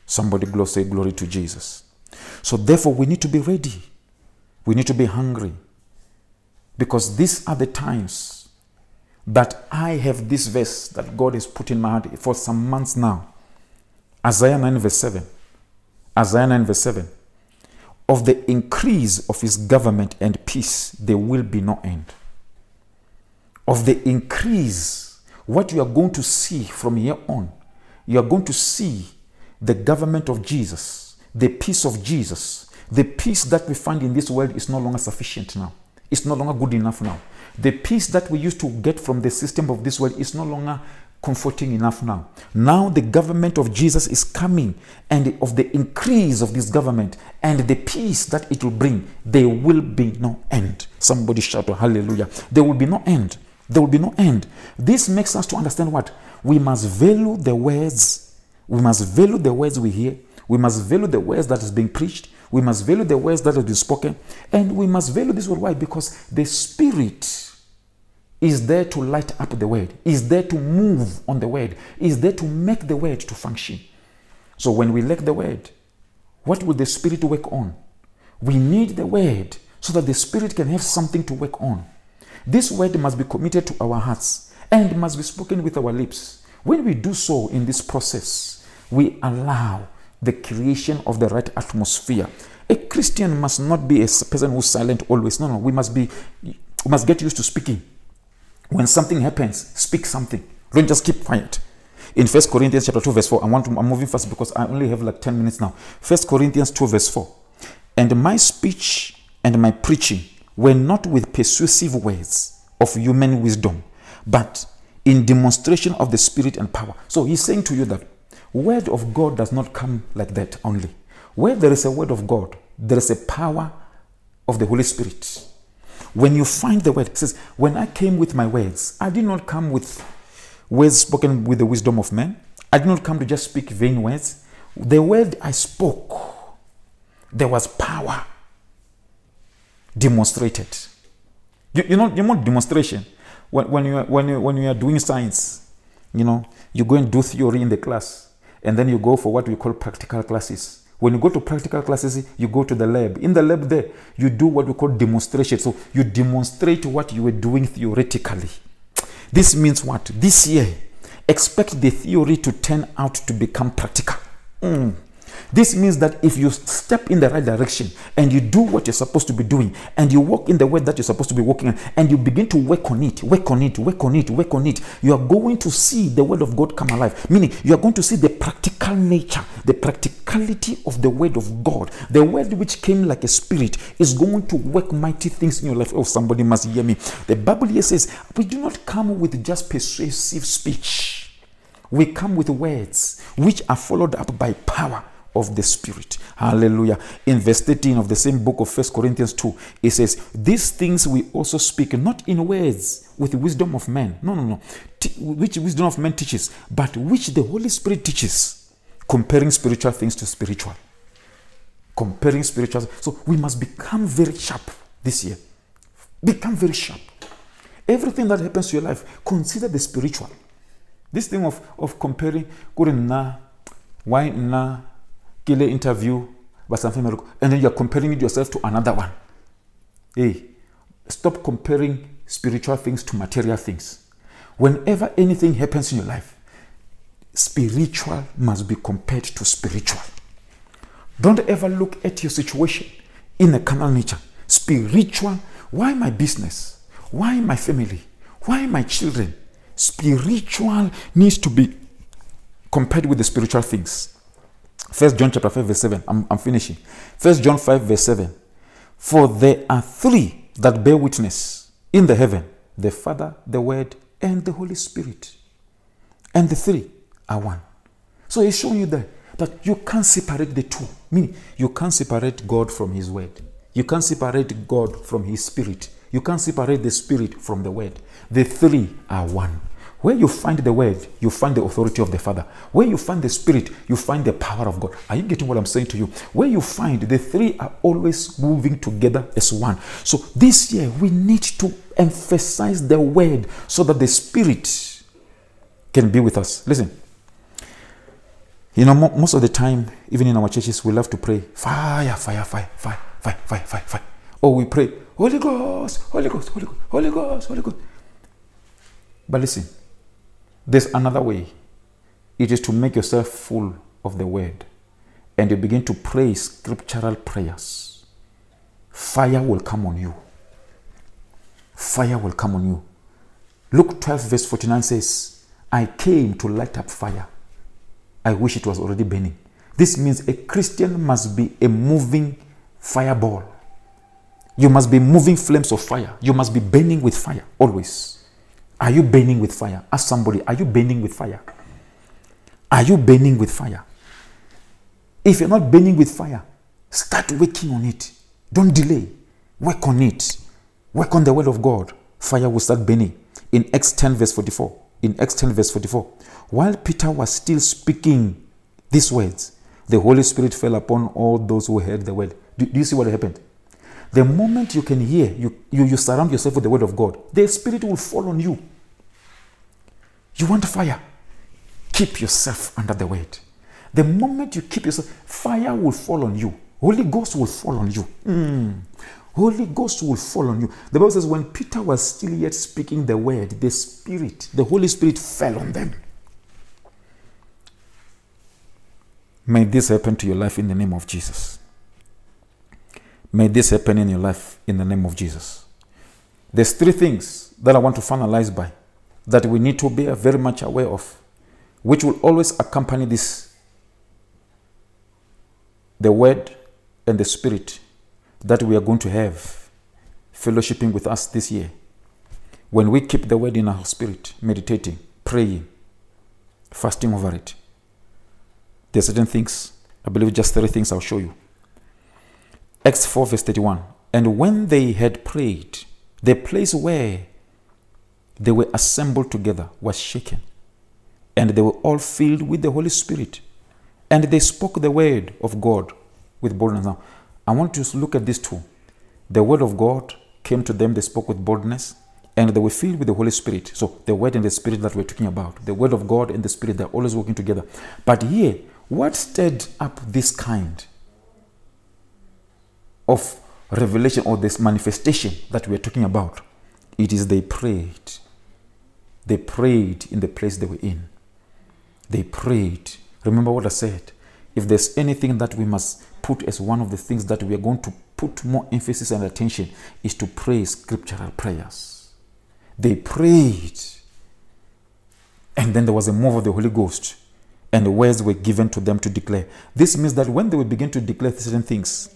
Somebody say glory to Jesus. So therefore, we need to be ready. We need to be hungry. Because these are the times that I have this verse that God has put in my heart for some months now. Isaiah 9, verse 7. Isaiah 9, verse 7. Of the increase of his government and peace, there will be no end. Of the increase, what you are going to see from here on, you are going to see the government of Jesus, the peace of Jesus. The peace that we find in this world is no longer sufficient now. It's no longer good enough now. The peace that we used to get from the system of this world is no longer comforting enough now. Now the government of Jesus is coming, and of the increase of this government and the peace that it will bring, there will be no end. Somebody shout hallelujah. There will be no end. There will be no end. This makes us to understand what? We must value the words. We must value the words we hear. We must value the words that is being preached. We must value the words that have been spoken. And we must value this word. Why? Because the Spirit is there to light up the word, is there to move on the word, is there to make the word to function. So when we lack the word, what will the Spirit work on? We need the word so that the Spirit can have something to work on. This word must be committed to our hearts and must be spoken with our lips. When we do so in this process, we allow the creation of the right atmosphere. A Christian must not be a person who's silent always. No, no, we must be, we must get used to speaking. When something happens, speak something. Don't just keep quiet. In First Corinthians chapter 2, verse 4, I want to, I'm moving fast because I only have like 10 minutes now. First Corinthians 2, verse 4. And my speech and my preaching were not with persuasive words of human wisdom, but in demonstration of the Spirit and power. So he's saying to you that word of God does not come like that only. Where there is a word of God, there is a power of the Holy Spirit. When you find the word, it says, When I came with my words, I did not come with words spoken with the wisdom of men. I did not come to just speak vain words. The word I spoke, there was power demonstrated. You, you know, you know demonstration. When, when, you when, you, when you are doing science, you know, you go and do theory in the class, and then you go for what we call practical classes when you go to practical classes, you go to the lab. In the lab there, you do what we call demonstration. So you demonstrate what you were doing theoretically. This means what? This year, expect the theory to turn out to become practical. Mm. This means that if you step in the right direction and you do what you're supposed to be doing and you walk in the way that you're supposed to be walking and you begin to work on it, work on it, work on it, work on it, you are going to see the word of God come alive. Meaning, you are going to see the practical nature, the practicality of the word of God. The word which came like a spirit is going to work mighty things in your life. Oh, somebody must hear me. The Bible here says, We do not come with just persuasive speech, we come with words which are followed up by power of the Spirit. Hallelujah. In verse 13 of the same book of First Corinthians 2, it says, These things we also speak, not in words with the wisdom of men. No, no, no. T- which wisdom of men teaches, but which the Holy Spirit teaches, comparing spiritual things to spiritual. Comparing spiritual. So we must become very sharp this year. Become very sharp. Everything that happens to your life, consider the spiritual. This thing of, of comparing, why na, kile interview and then you're comparing yourself to another one. Hey stop comparing spiritual things to material things. Whenever anything happens in your life spiritual must be compared to spiritual. Don't ever look at your situation in a carnal nature. Spiritual why my business? Why my family? Why my children? Spiritual needs to be compared with the spiritual things First John chapter 5, verse 7. I'm, I'm finishing. First John 5, verse 7. For there are three that bear witness in the heaven the Father, the Word, and the Holy Spirit. And the three are one. So he's showing you that, that you can't separate the two. Meaning, you can't separate God from His Word. You can't separate God from His Spirit. You can't separate the Spirit from the Word. The three are one. Where you find the word, you find the authority of the Father. Where you find the Spirit, you find the power of God. Are you getting what I'm saying to you? Where you find the three are always moving together as one. So this year, we need to emphasize the word so that the Spirit can be with us. Listen, You know, mo- most of the time, even in our churches, we love to pray fire, fire, fire, fire, fire, fire, fire, fire. Or we pray Holy Ghost, Holy Ghost, Holy Ghost, Holy Ghost, Holy Ghost. But listen, there's another way. It is to make yourself full of the word and you begin to pray scriptural prayers. Fire will come on you. Fire will come on you. Luke 12, verse 49 says, I came to light up fire. I wish it was already burning. This means a Christian must be a moving fireball. You must be moving flames of fire. You must be burning with fire always. Are you burning with fire? Ask somebody, are you burning with fire? Are you burning with fire? If you're not burning with fire, start working on it. Don't delay. Work on it. Work on the word of God. Fire will start burning. In Acts 10, verse 44. In Acts 10, verse 44. While Peter was still speaking these words, the Holy Spirit fell upon all those who heard the word. Do, do you see what happened? The moment you can hear, you, you, you surround yourself with the word of God, the Spirit will fall on you. You want fire? Keep yourself under the word. The moment you keep yourself, fire will fall on you. Holy Ghost will fall on you. Mm. Holy Ghost will fall on you. The Bible says, when Peter was still yet speaking the word, the Spirit, the Holy Spirit fell on them. May this happen to your life in the name of Jesus. May this happen in your life in the name of Jesus. There's three things that I want to finalize by that we need to be very much aware of, which will always accompany this the Word and the Spirit that we are going to have fellowshipping with us this year. When we keep the Word in our spirit, meditating, praying, fasting over it, there are certain things, I believe just three things I'll show you. Acts 4, verse 31. And when they had prayed, the place where they were assembled together was shaken, and they were all filled with the Holy Spirit and they spoke the word of God with boldness. Now, I want you to look at these two. The word of God came to them, they spoke with boldness, and they were filled with the Holy Spirit. So, the word and the spirit that we're talking about, the word of God and the spirit, they're always working together. But here, what stirred up this kind of revelation or this manifestation that we're talking about? It is they prayed. They prayed in the place they were in. They prayed Remember what I said. If there's anything that we must put as one of the things that we are going to put more emphasis and attention is to pray scriptural prayers. They prayed. And then there was a move of the Holy Ghost, and the words were given to them to declare. This means that when they will begin to declare certain things,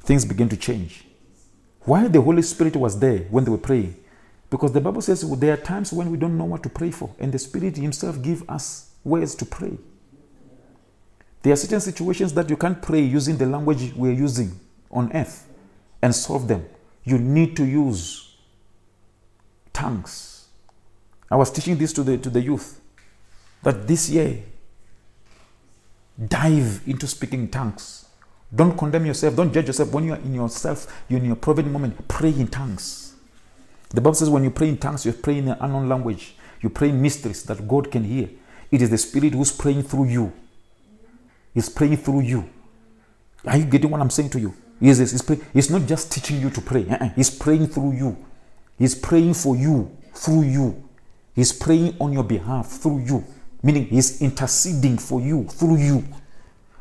things begin to change. Why the Holy Spirit was there when they were praying? Because the Bible says there are times when we don't know what to pray for, and the Spirit Himself give us ways to pray. There are certain situations that you can't pray using the language we're using on earth and solve them. You need to use tongues. I was teaching this to the, to the youth that this year, dive into speaking tongues. Don't condemn yourself. Don't judge yourself. When you are in yourself, you're in your private moment, pray in tongues. The Bible says when you pray in tongues, you're praying in an unknown language. You pray mysteries that God can hear. It is the Spirit who's praying through you. He's praying through you. Are you getting what I'm saying to you? Yes, he's, he's, he's not just teaching you to pray. Uh-uh. He's praying through you. He's praying for you through you. He's praying on your behalf through you. Meaning he's interceding for you through you.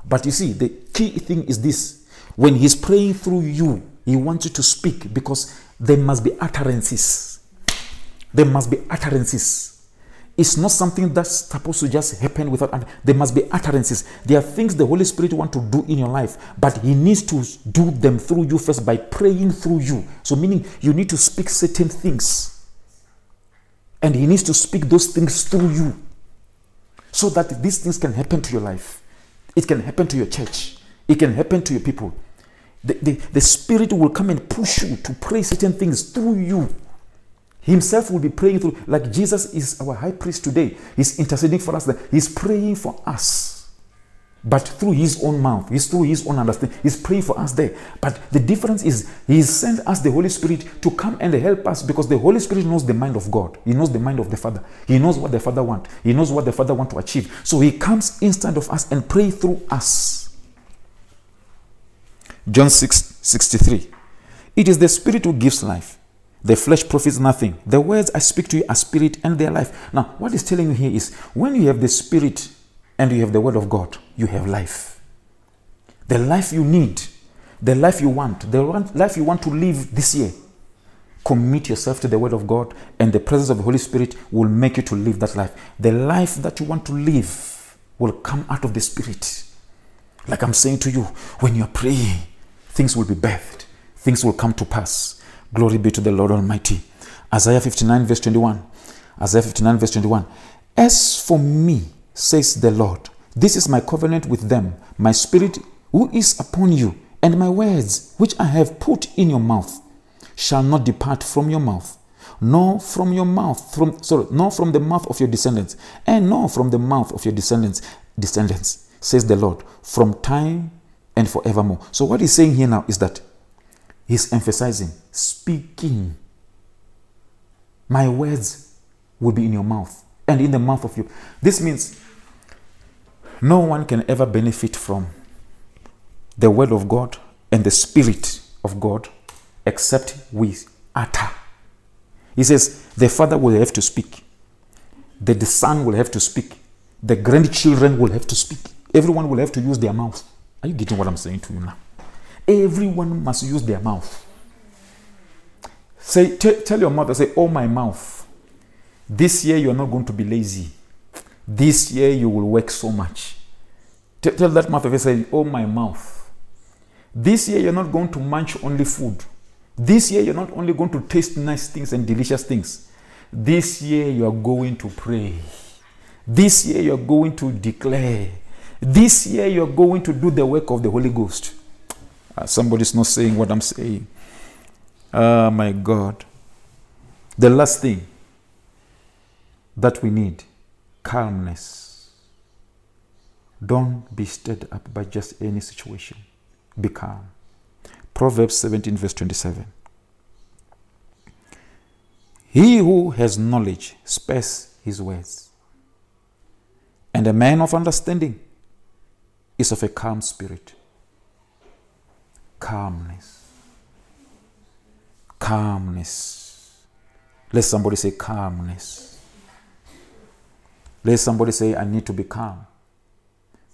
But you see, the key thing is this. When he's praying through you, he wants you to speak because there must be utterances. There must be utterances. It's not something that's supposed to just happen without. There must be utterances. There are things the Holy Spirit want to do in your life, but He needs to do them through you first by praying through you. So, meaning you need to speak certain things, and He needs to speak those things through you, so that these things can happen to your life. It can happen to your church. It can happen to your people. The, the, Spirit will come and push you to pray certain things through you himself will be praying through, like Jesus is our high priest today. He's interceding for us. He's praying for us. but through his own mouth, he's through his own understanding. He's praying for us there. But the difference is he's sent us the Holy Spirit to come and help us because the Holy Spirit knows the mind of God. He knows the mind of the Father. He knows what the Father wants. He knows what the Father wants to achieve. So he comes instead of us and pray through us. John 6 63. It is the Spirit who gives life. The flesh profits nothing. The words I speak to you are spirit and their life. Now, what he's telling you here is when you have the Spirit and you have the Word of God, you have life. The life you need, the life you want, the life you want to live this year. Commit yourself to the Word of God, and the presence of the Holy Spirit will make you to live that life. The life that you want to live will come out of the Spirit. Like I'm saying to you, when you're praying, things will be birthed, things will come to pass. Glory be to the Lord Almighty. Isaiah 59, verse 21. Isaiah 59, verse 21. As for me, says the Lord. This is my covenant with them, my spirit who is upon you, and my words which I have put in your mouth shall not depart from your mouth, nor from your mouth, from sorry, nor from the mouth of your descendants, and nor from the mouth of your descendants, descendants, says the Lord, from time and forevermore. So what he's saying here now is that he's emphasizing speaking. My words will be in your mouth and in the mouth of you. This means no one can ever benefit from the word of God and the spirit of God except we utter. He says the father will have to speak, the, son will have to speak, the grandchildren will have to speak. Everyone will have to use their mouth. Are you getting what I'm saying to you now? Everyone must use their mouth. Say, t- tell your mother, say, Oh, my mouth. This year you are not going to be lazy. This year you will work so much. Tell that mouth say, Oh, my mouth. This year you're not going to munch only food. This year you're not only going to taste nice things and delicious things. This year you are going to pray. This year you're going to declare. This year you're going to do the work of the Holy Ghost. Uh, somebody's not saying what I'm saying. Oh my God. The last thing that we need calmness. Don't be stirred up by just any situation. Be calm. Proverbs 17, verse 27. He who has knowledge spares his words, and a man of understanding is of a calm spirit. Calmness. Calmness. Let somebody say calmness. Let somebody say, I need to be calm.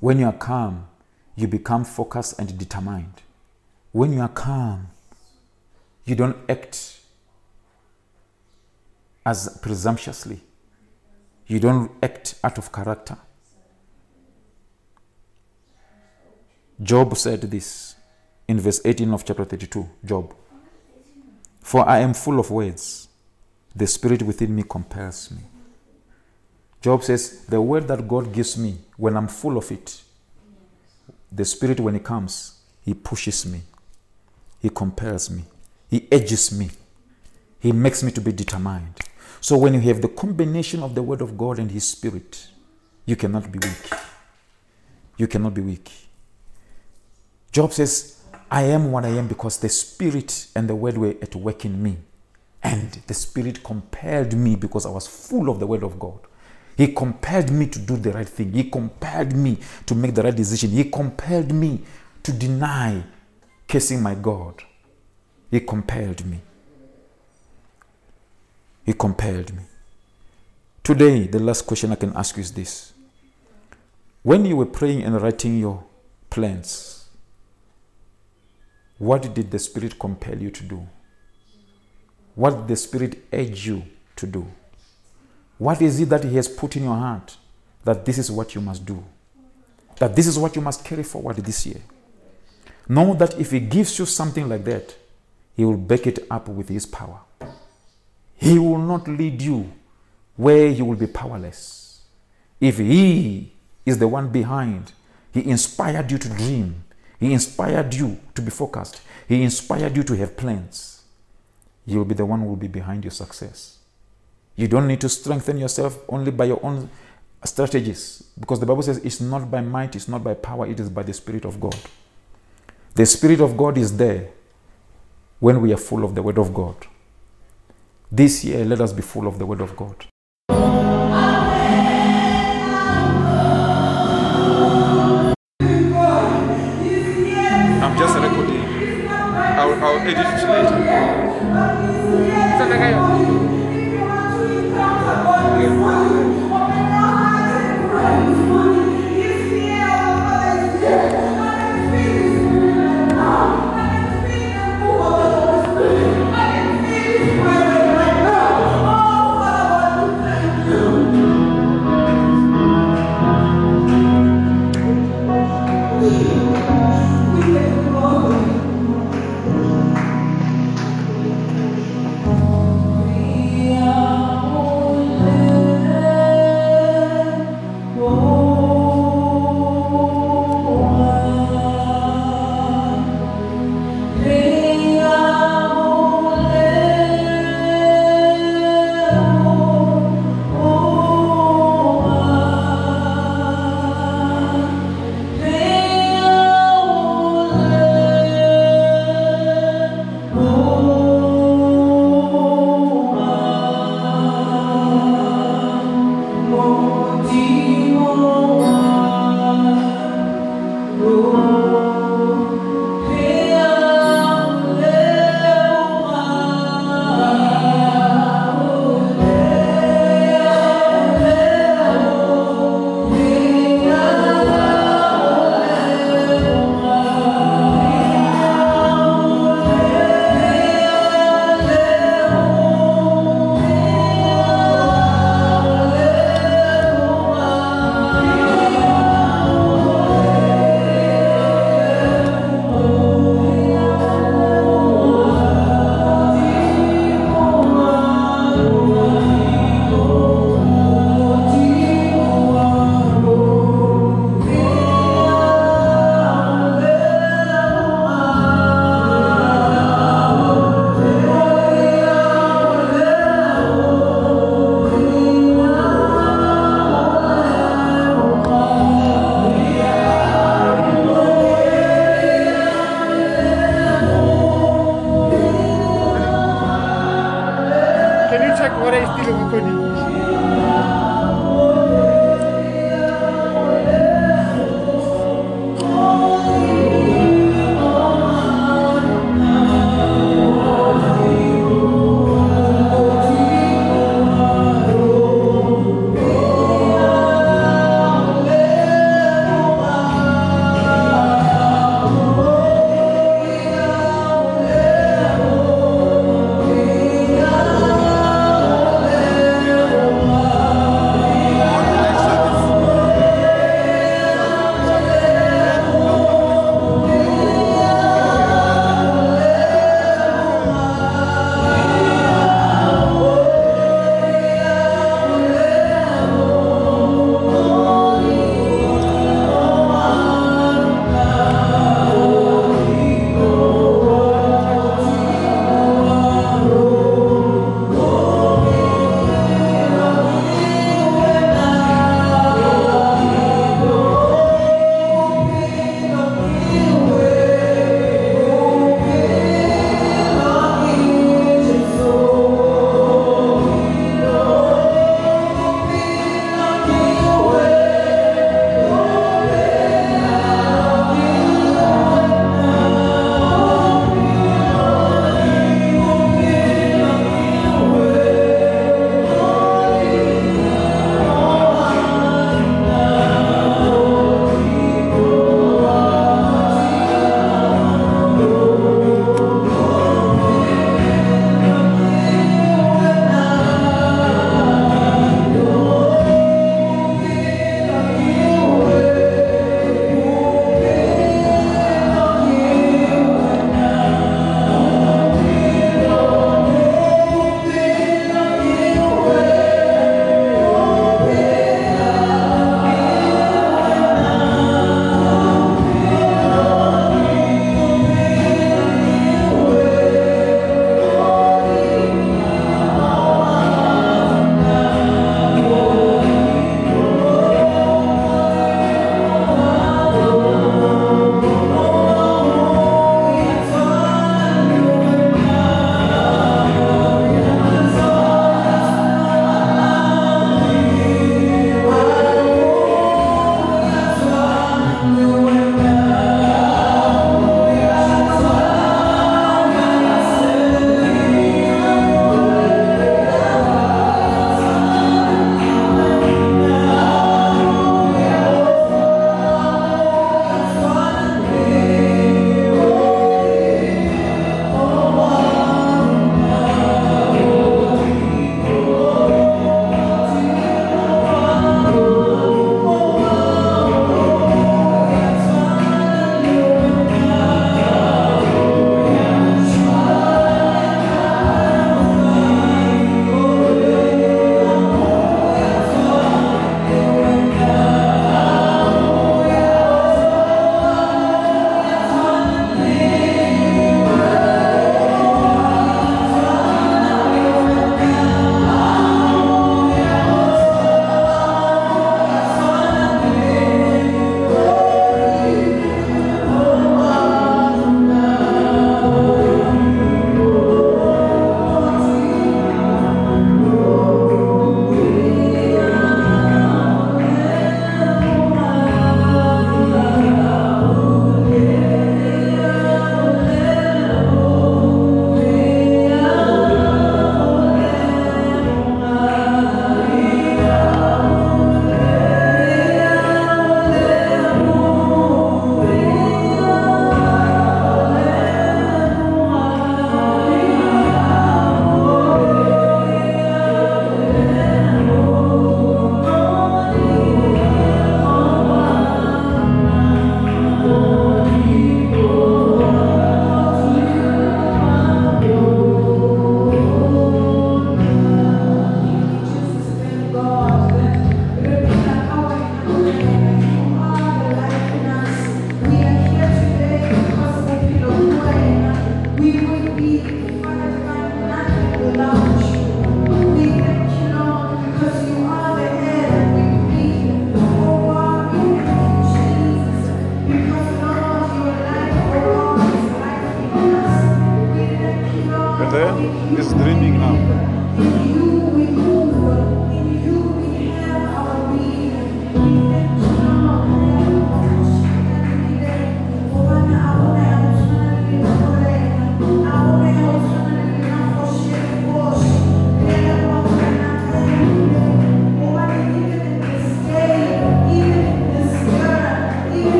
When you are calm, you become focused and determined. When you are calm, you don't act as presumptuously. You don't act out of character. Job said this in verse 18 of chapter 32. Job. For I am full of words, the spirit within me compels me. Job says, The word that God gives me, when I'm full of it, the Spirit, when it comes, He pushes me, He compels me, He edges me, He makes me to be determined. So when you have the combination of the Word of God and His Spirit, you cannot be weak. You cannot be weak. Job says, I am what I am because the Spirit and the Word were at work in me. And the Spirit compelled me because I was full of the Word of God. He compelled me to do the right thing. He compelled me to make the right decision. He compelled me to deny kissing my God. He compelled me. He compelled me. Today, the last question I can ask you is this. When you were praying and writing your plans, what did the Spirit compel you to do? What did the Spirit urge you to do? What is it that He has put in your heart that this is what you must do? That this is what you must carry forward this year? Know that if He gives you something like that, He will back it up with His power. He will not lead you where you will be powerless. If He is the one behind, He inspired you to dream, He inspired you to be focused, He inspired you to have plans. He will be the one who will be behind your success. You don't need to strengthen yourself only by your own strategies because the Bible says it's not by might, it's not by power, it is by the Spirit of God. The Spirit of God is there when we are full of the Word of God. This year, let us be full of the Word of God. I'll, I'll edit it later. Can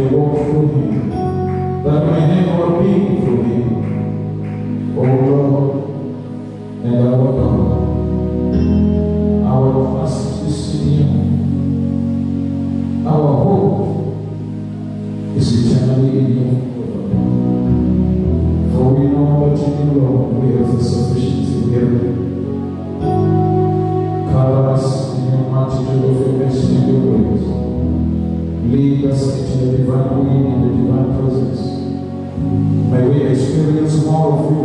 to walk through him, that my hand will be through him. O Lord, and our God, our trust is in you. Our hope is eternally in you, For we know that in you, Lord, we have the Lead us into the divine will and the divine presence. May we experience more of you,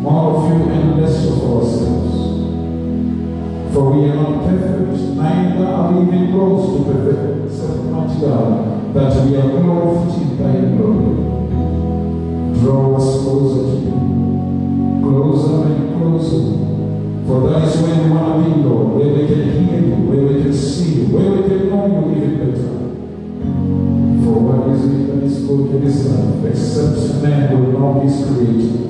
more of you and less of ourselves. For we are not perfect, neither are we even close to perfect, except much God, that we are loved by You. glory. Draw us closer to you, closer and closer. For that is where we want to be, Lord, where we can hear you, where we can see you, where we can know you go to this life, except man will not be created.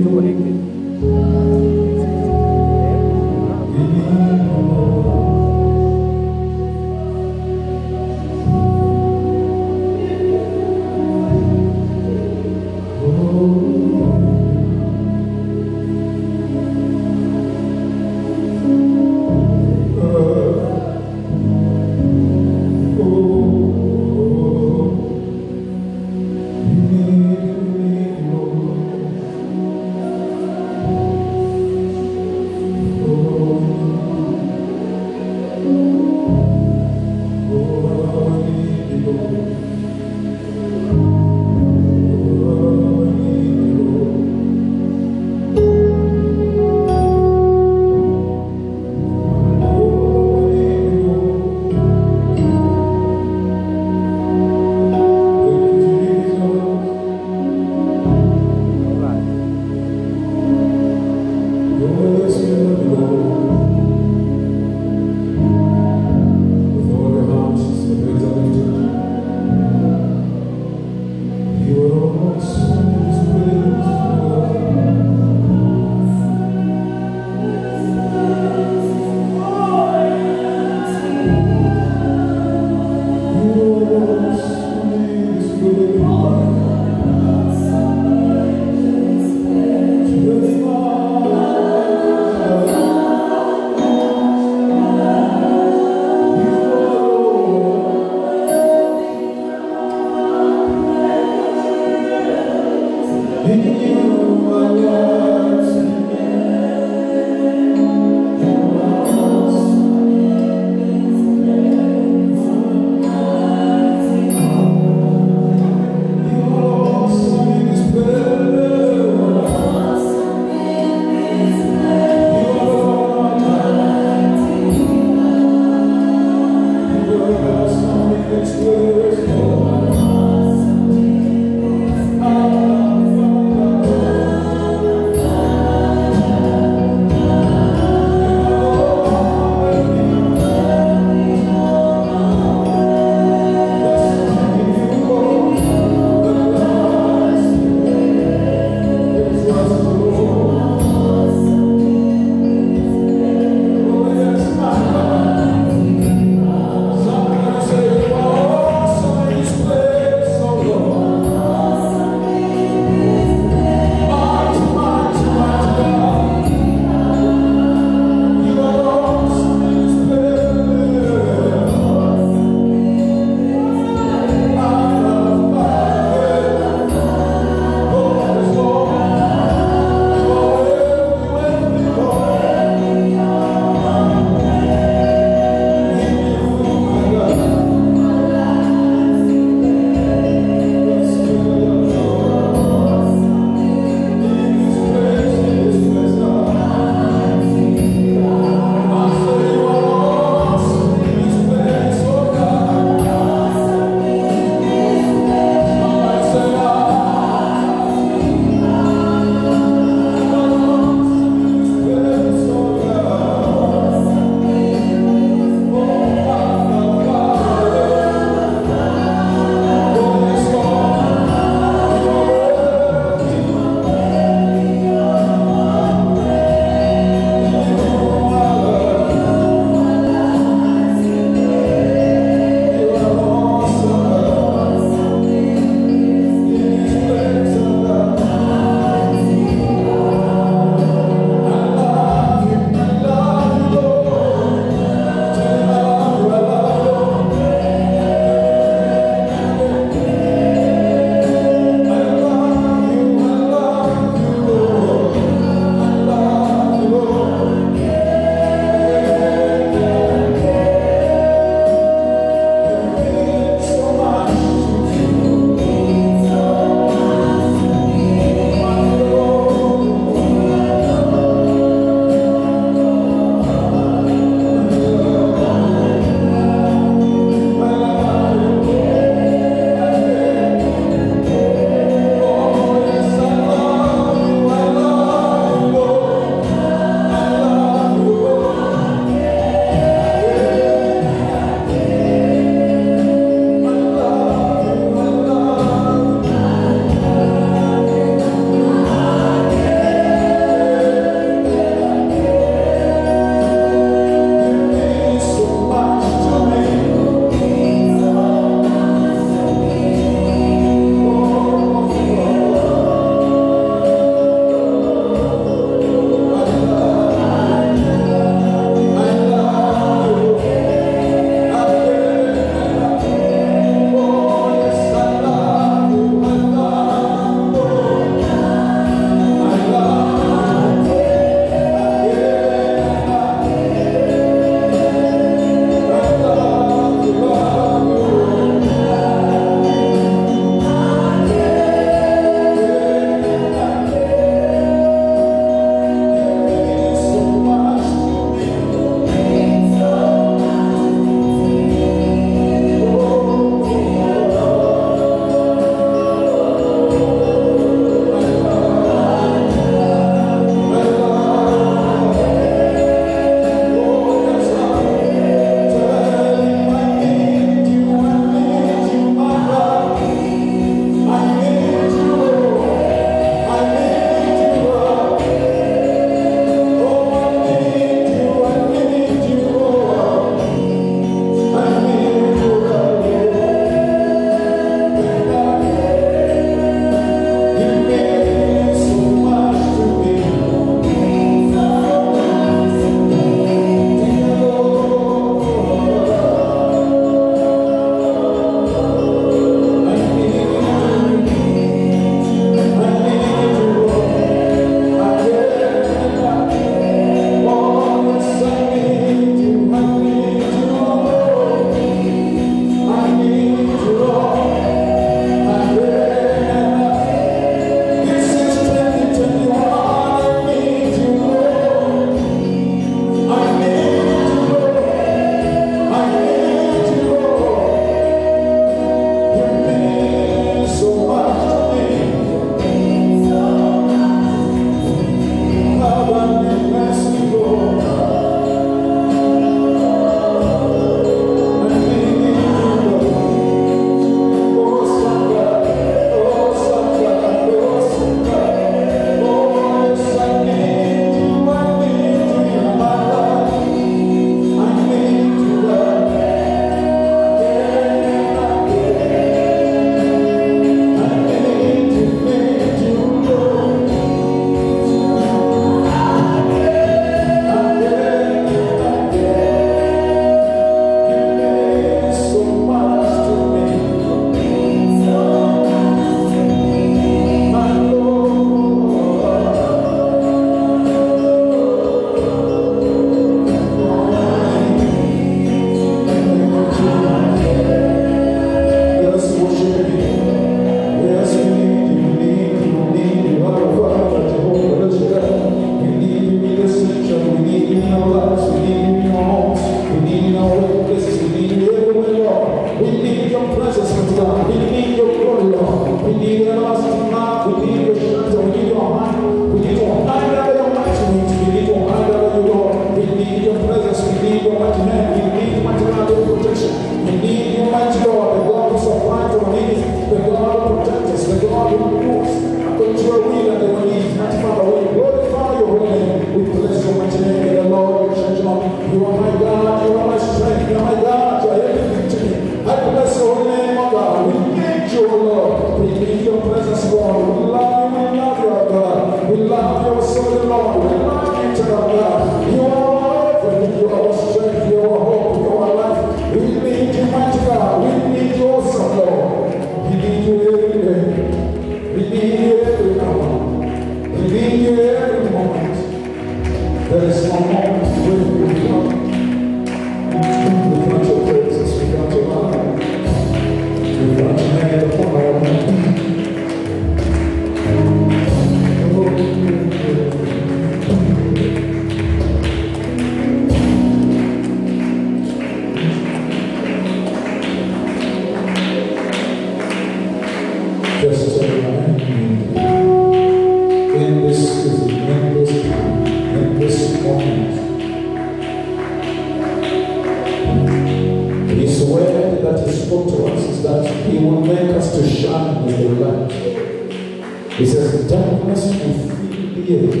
He says, darkness will fill the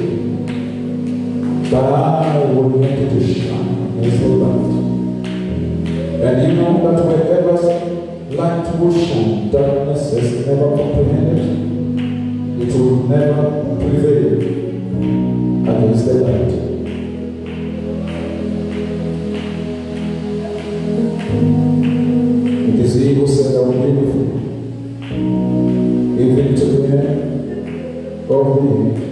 but I will make it to shine with light. And you know that wherever light will shine, darkness is never comprehended. It will never prevail against the light. Oh.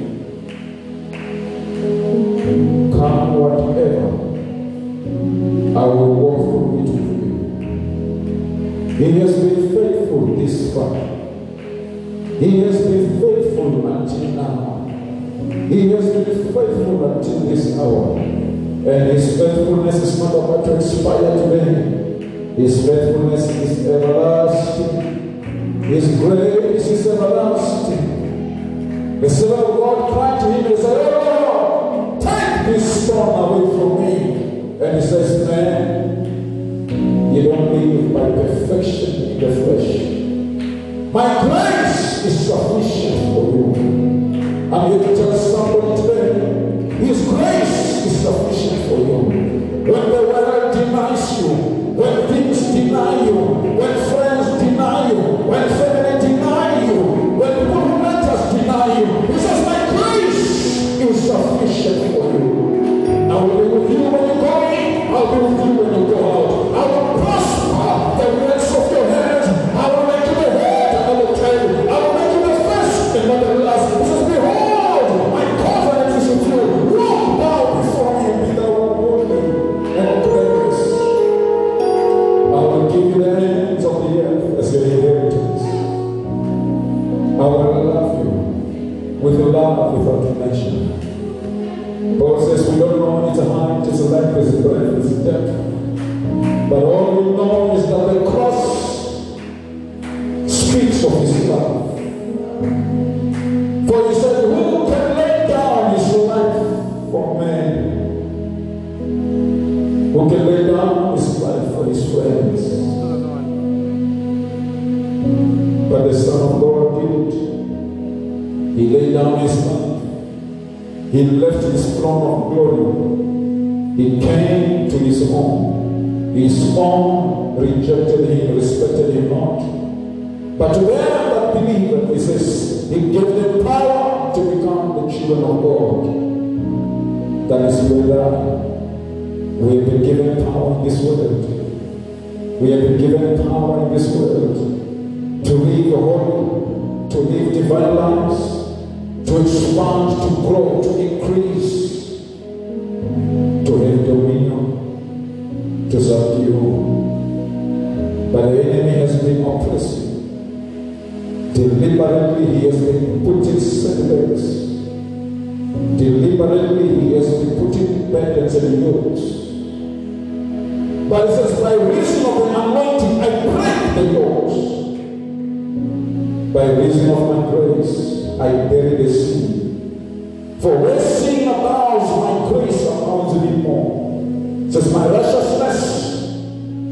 says, My righteousness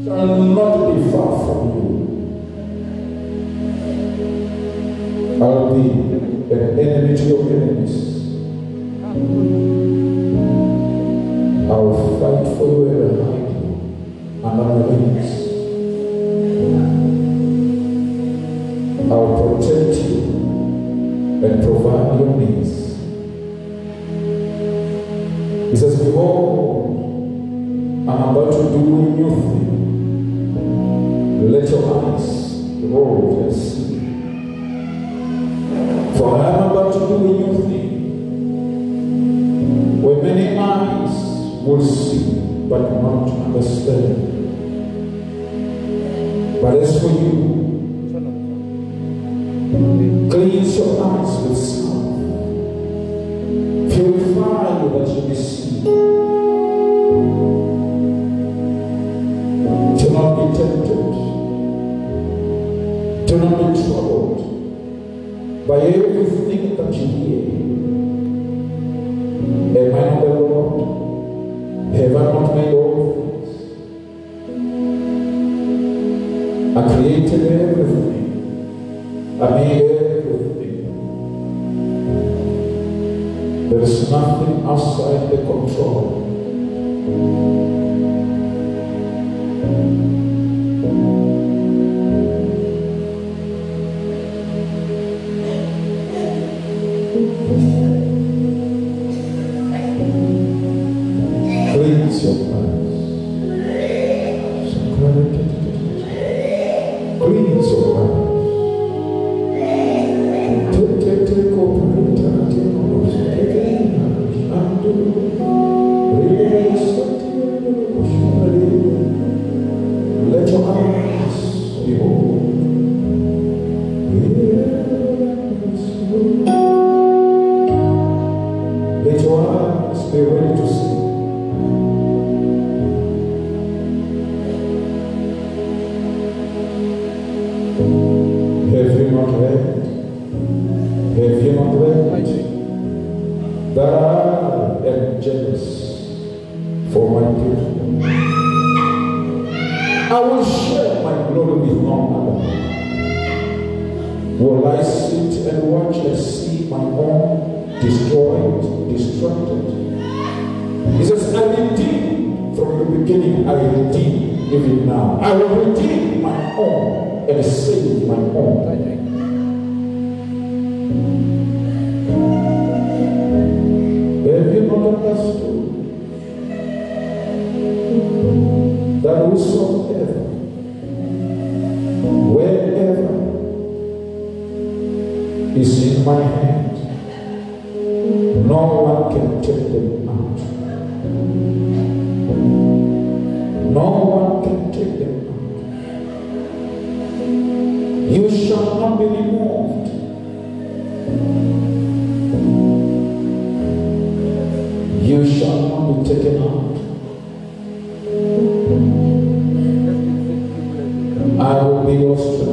shall not be far from you. I'll be an enemy to your enemies. I will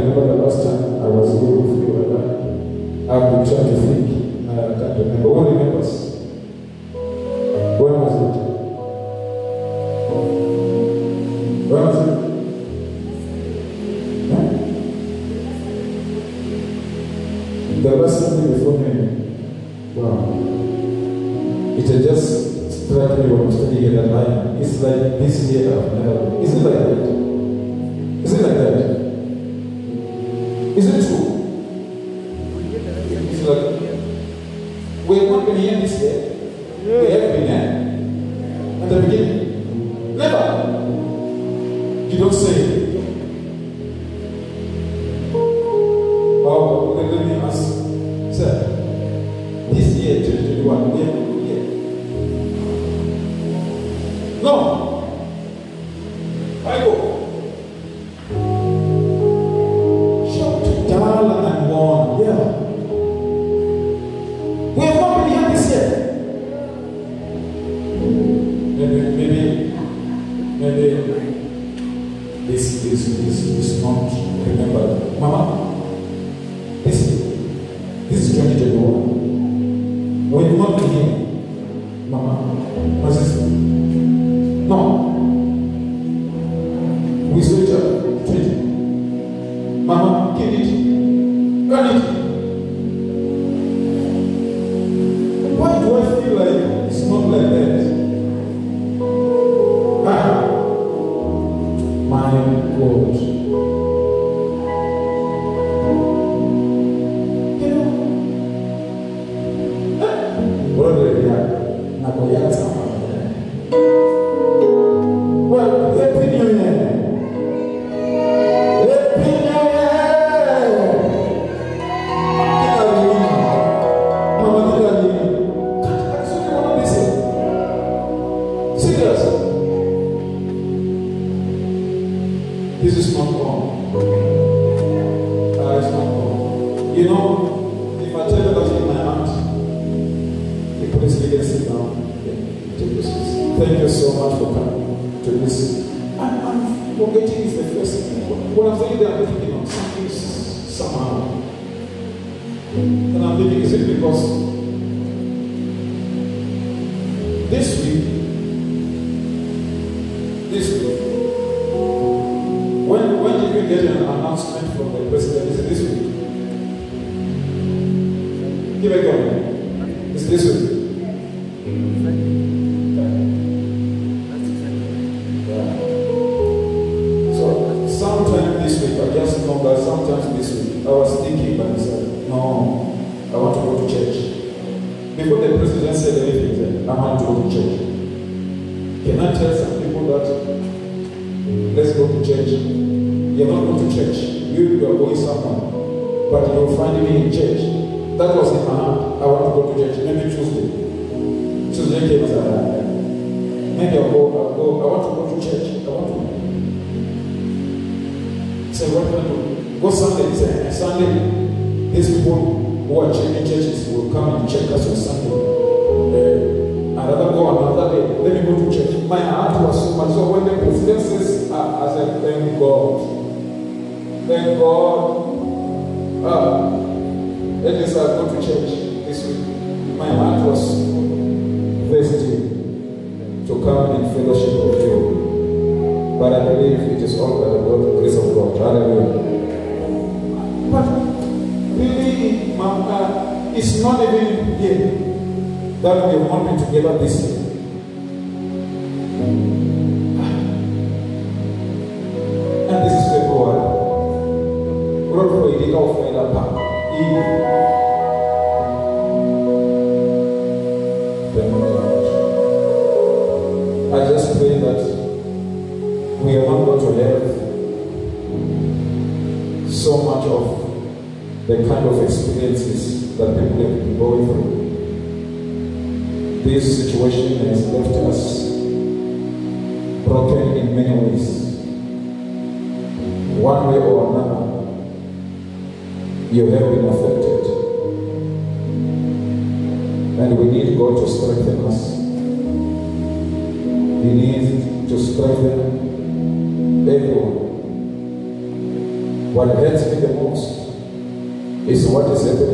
remember the last time I was here with you and I've been trying to think uh, I can't remember. Who remembers? When was it? When was it? Huh? The last Sunday before me. Wow. It had just struck me when I was studying at Lion. It's like this year I've never Who are check churches. will come and check us on Sunday. Uh, I'd rather go another day. Let me go to church. My heart was so much. So when the president says, uh, I said, thank God. Thank God. Ah, uh, at least I'll go to church this week. My heart was thirsty to come in fellowship with you. But I believe it is all by the grace of God. Hallelujah. It's not even here that we want me together this year. And this is where February. Road for Idika of Elapa. this situation has left us broken in many ways. One way or another, you have been affected. And we need God to strengthen us. He needs to strengthen everyone. What hurts me the most is what is happening.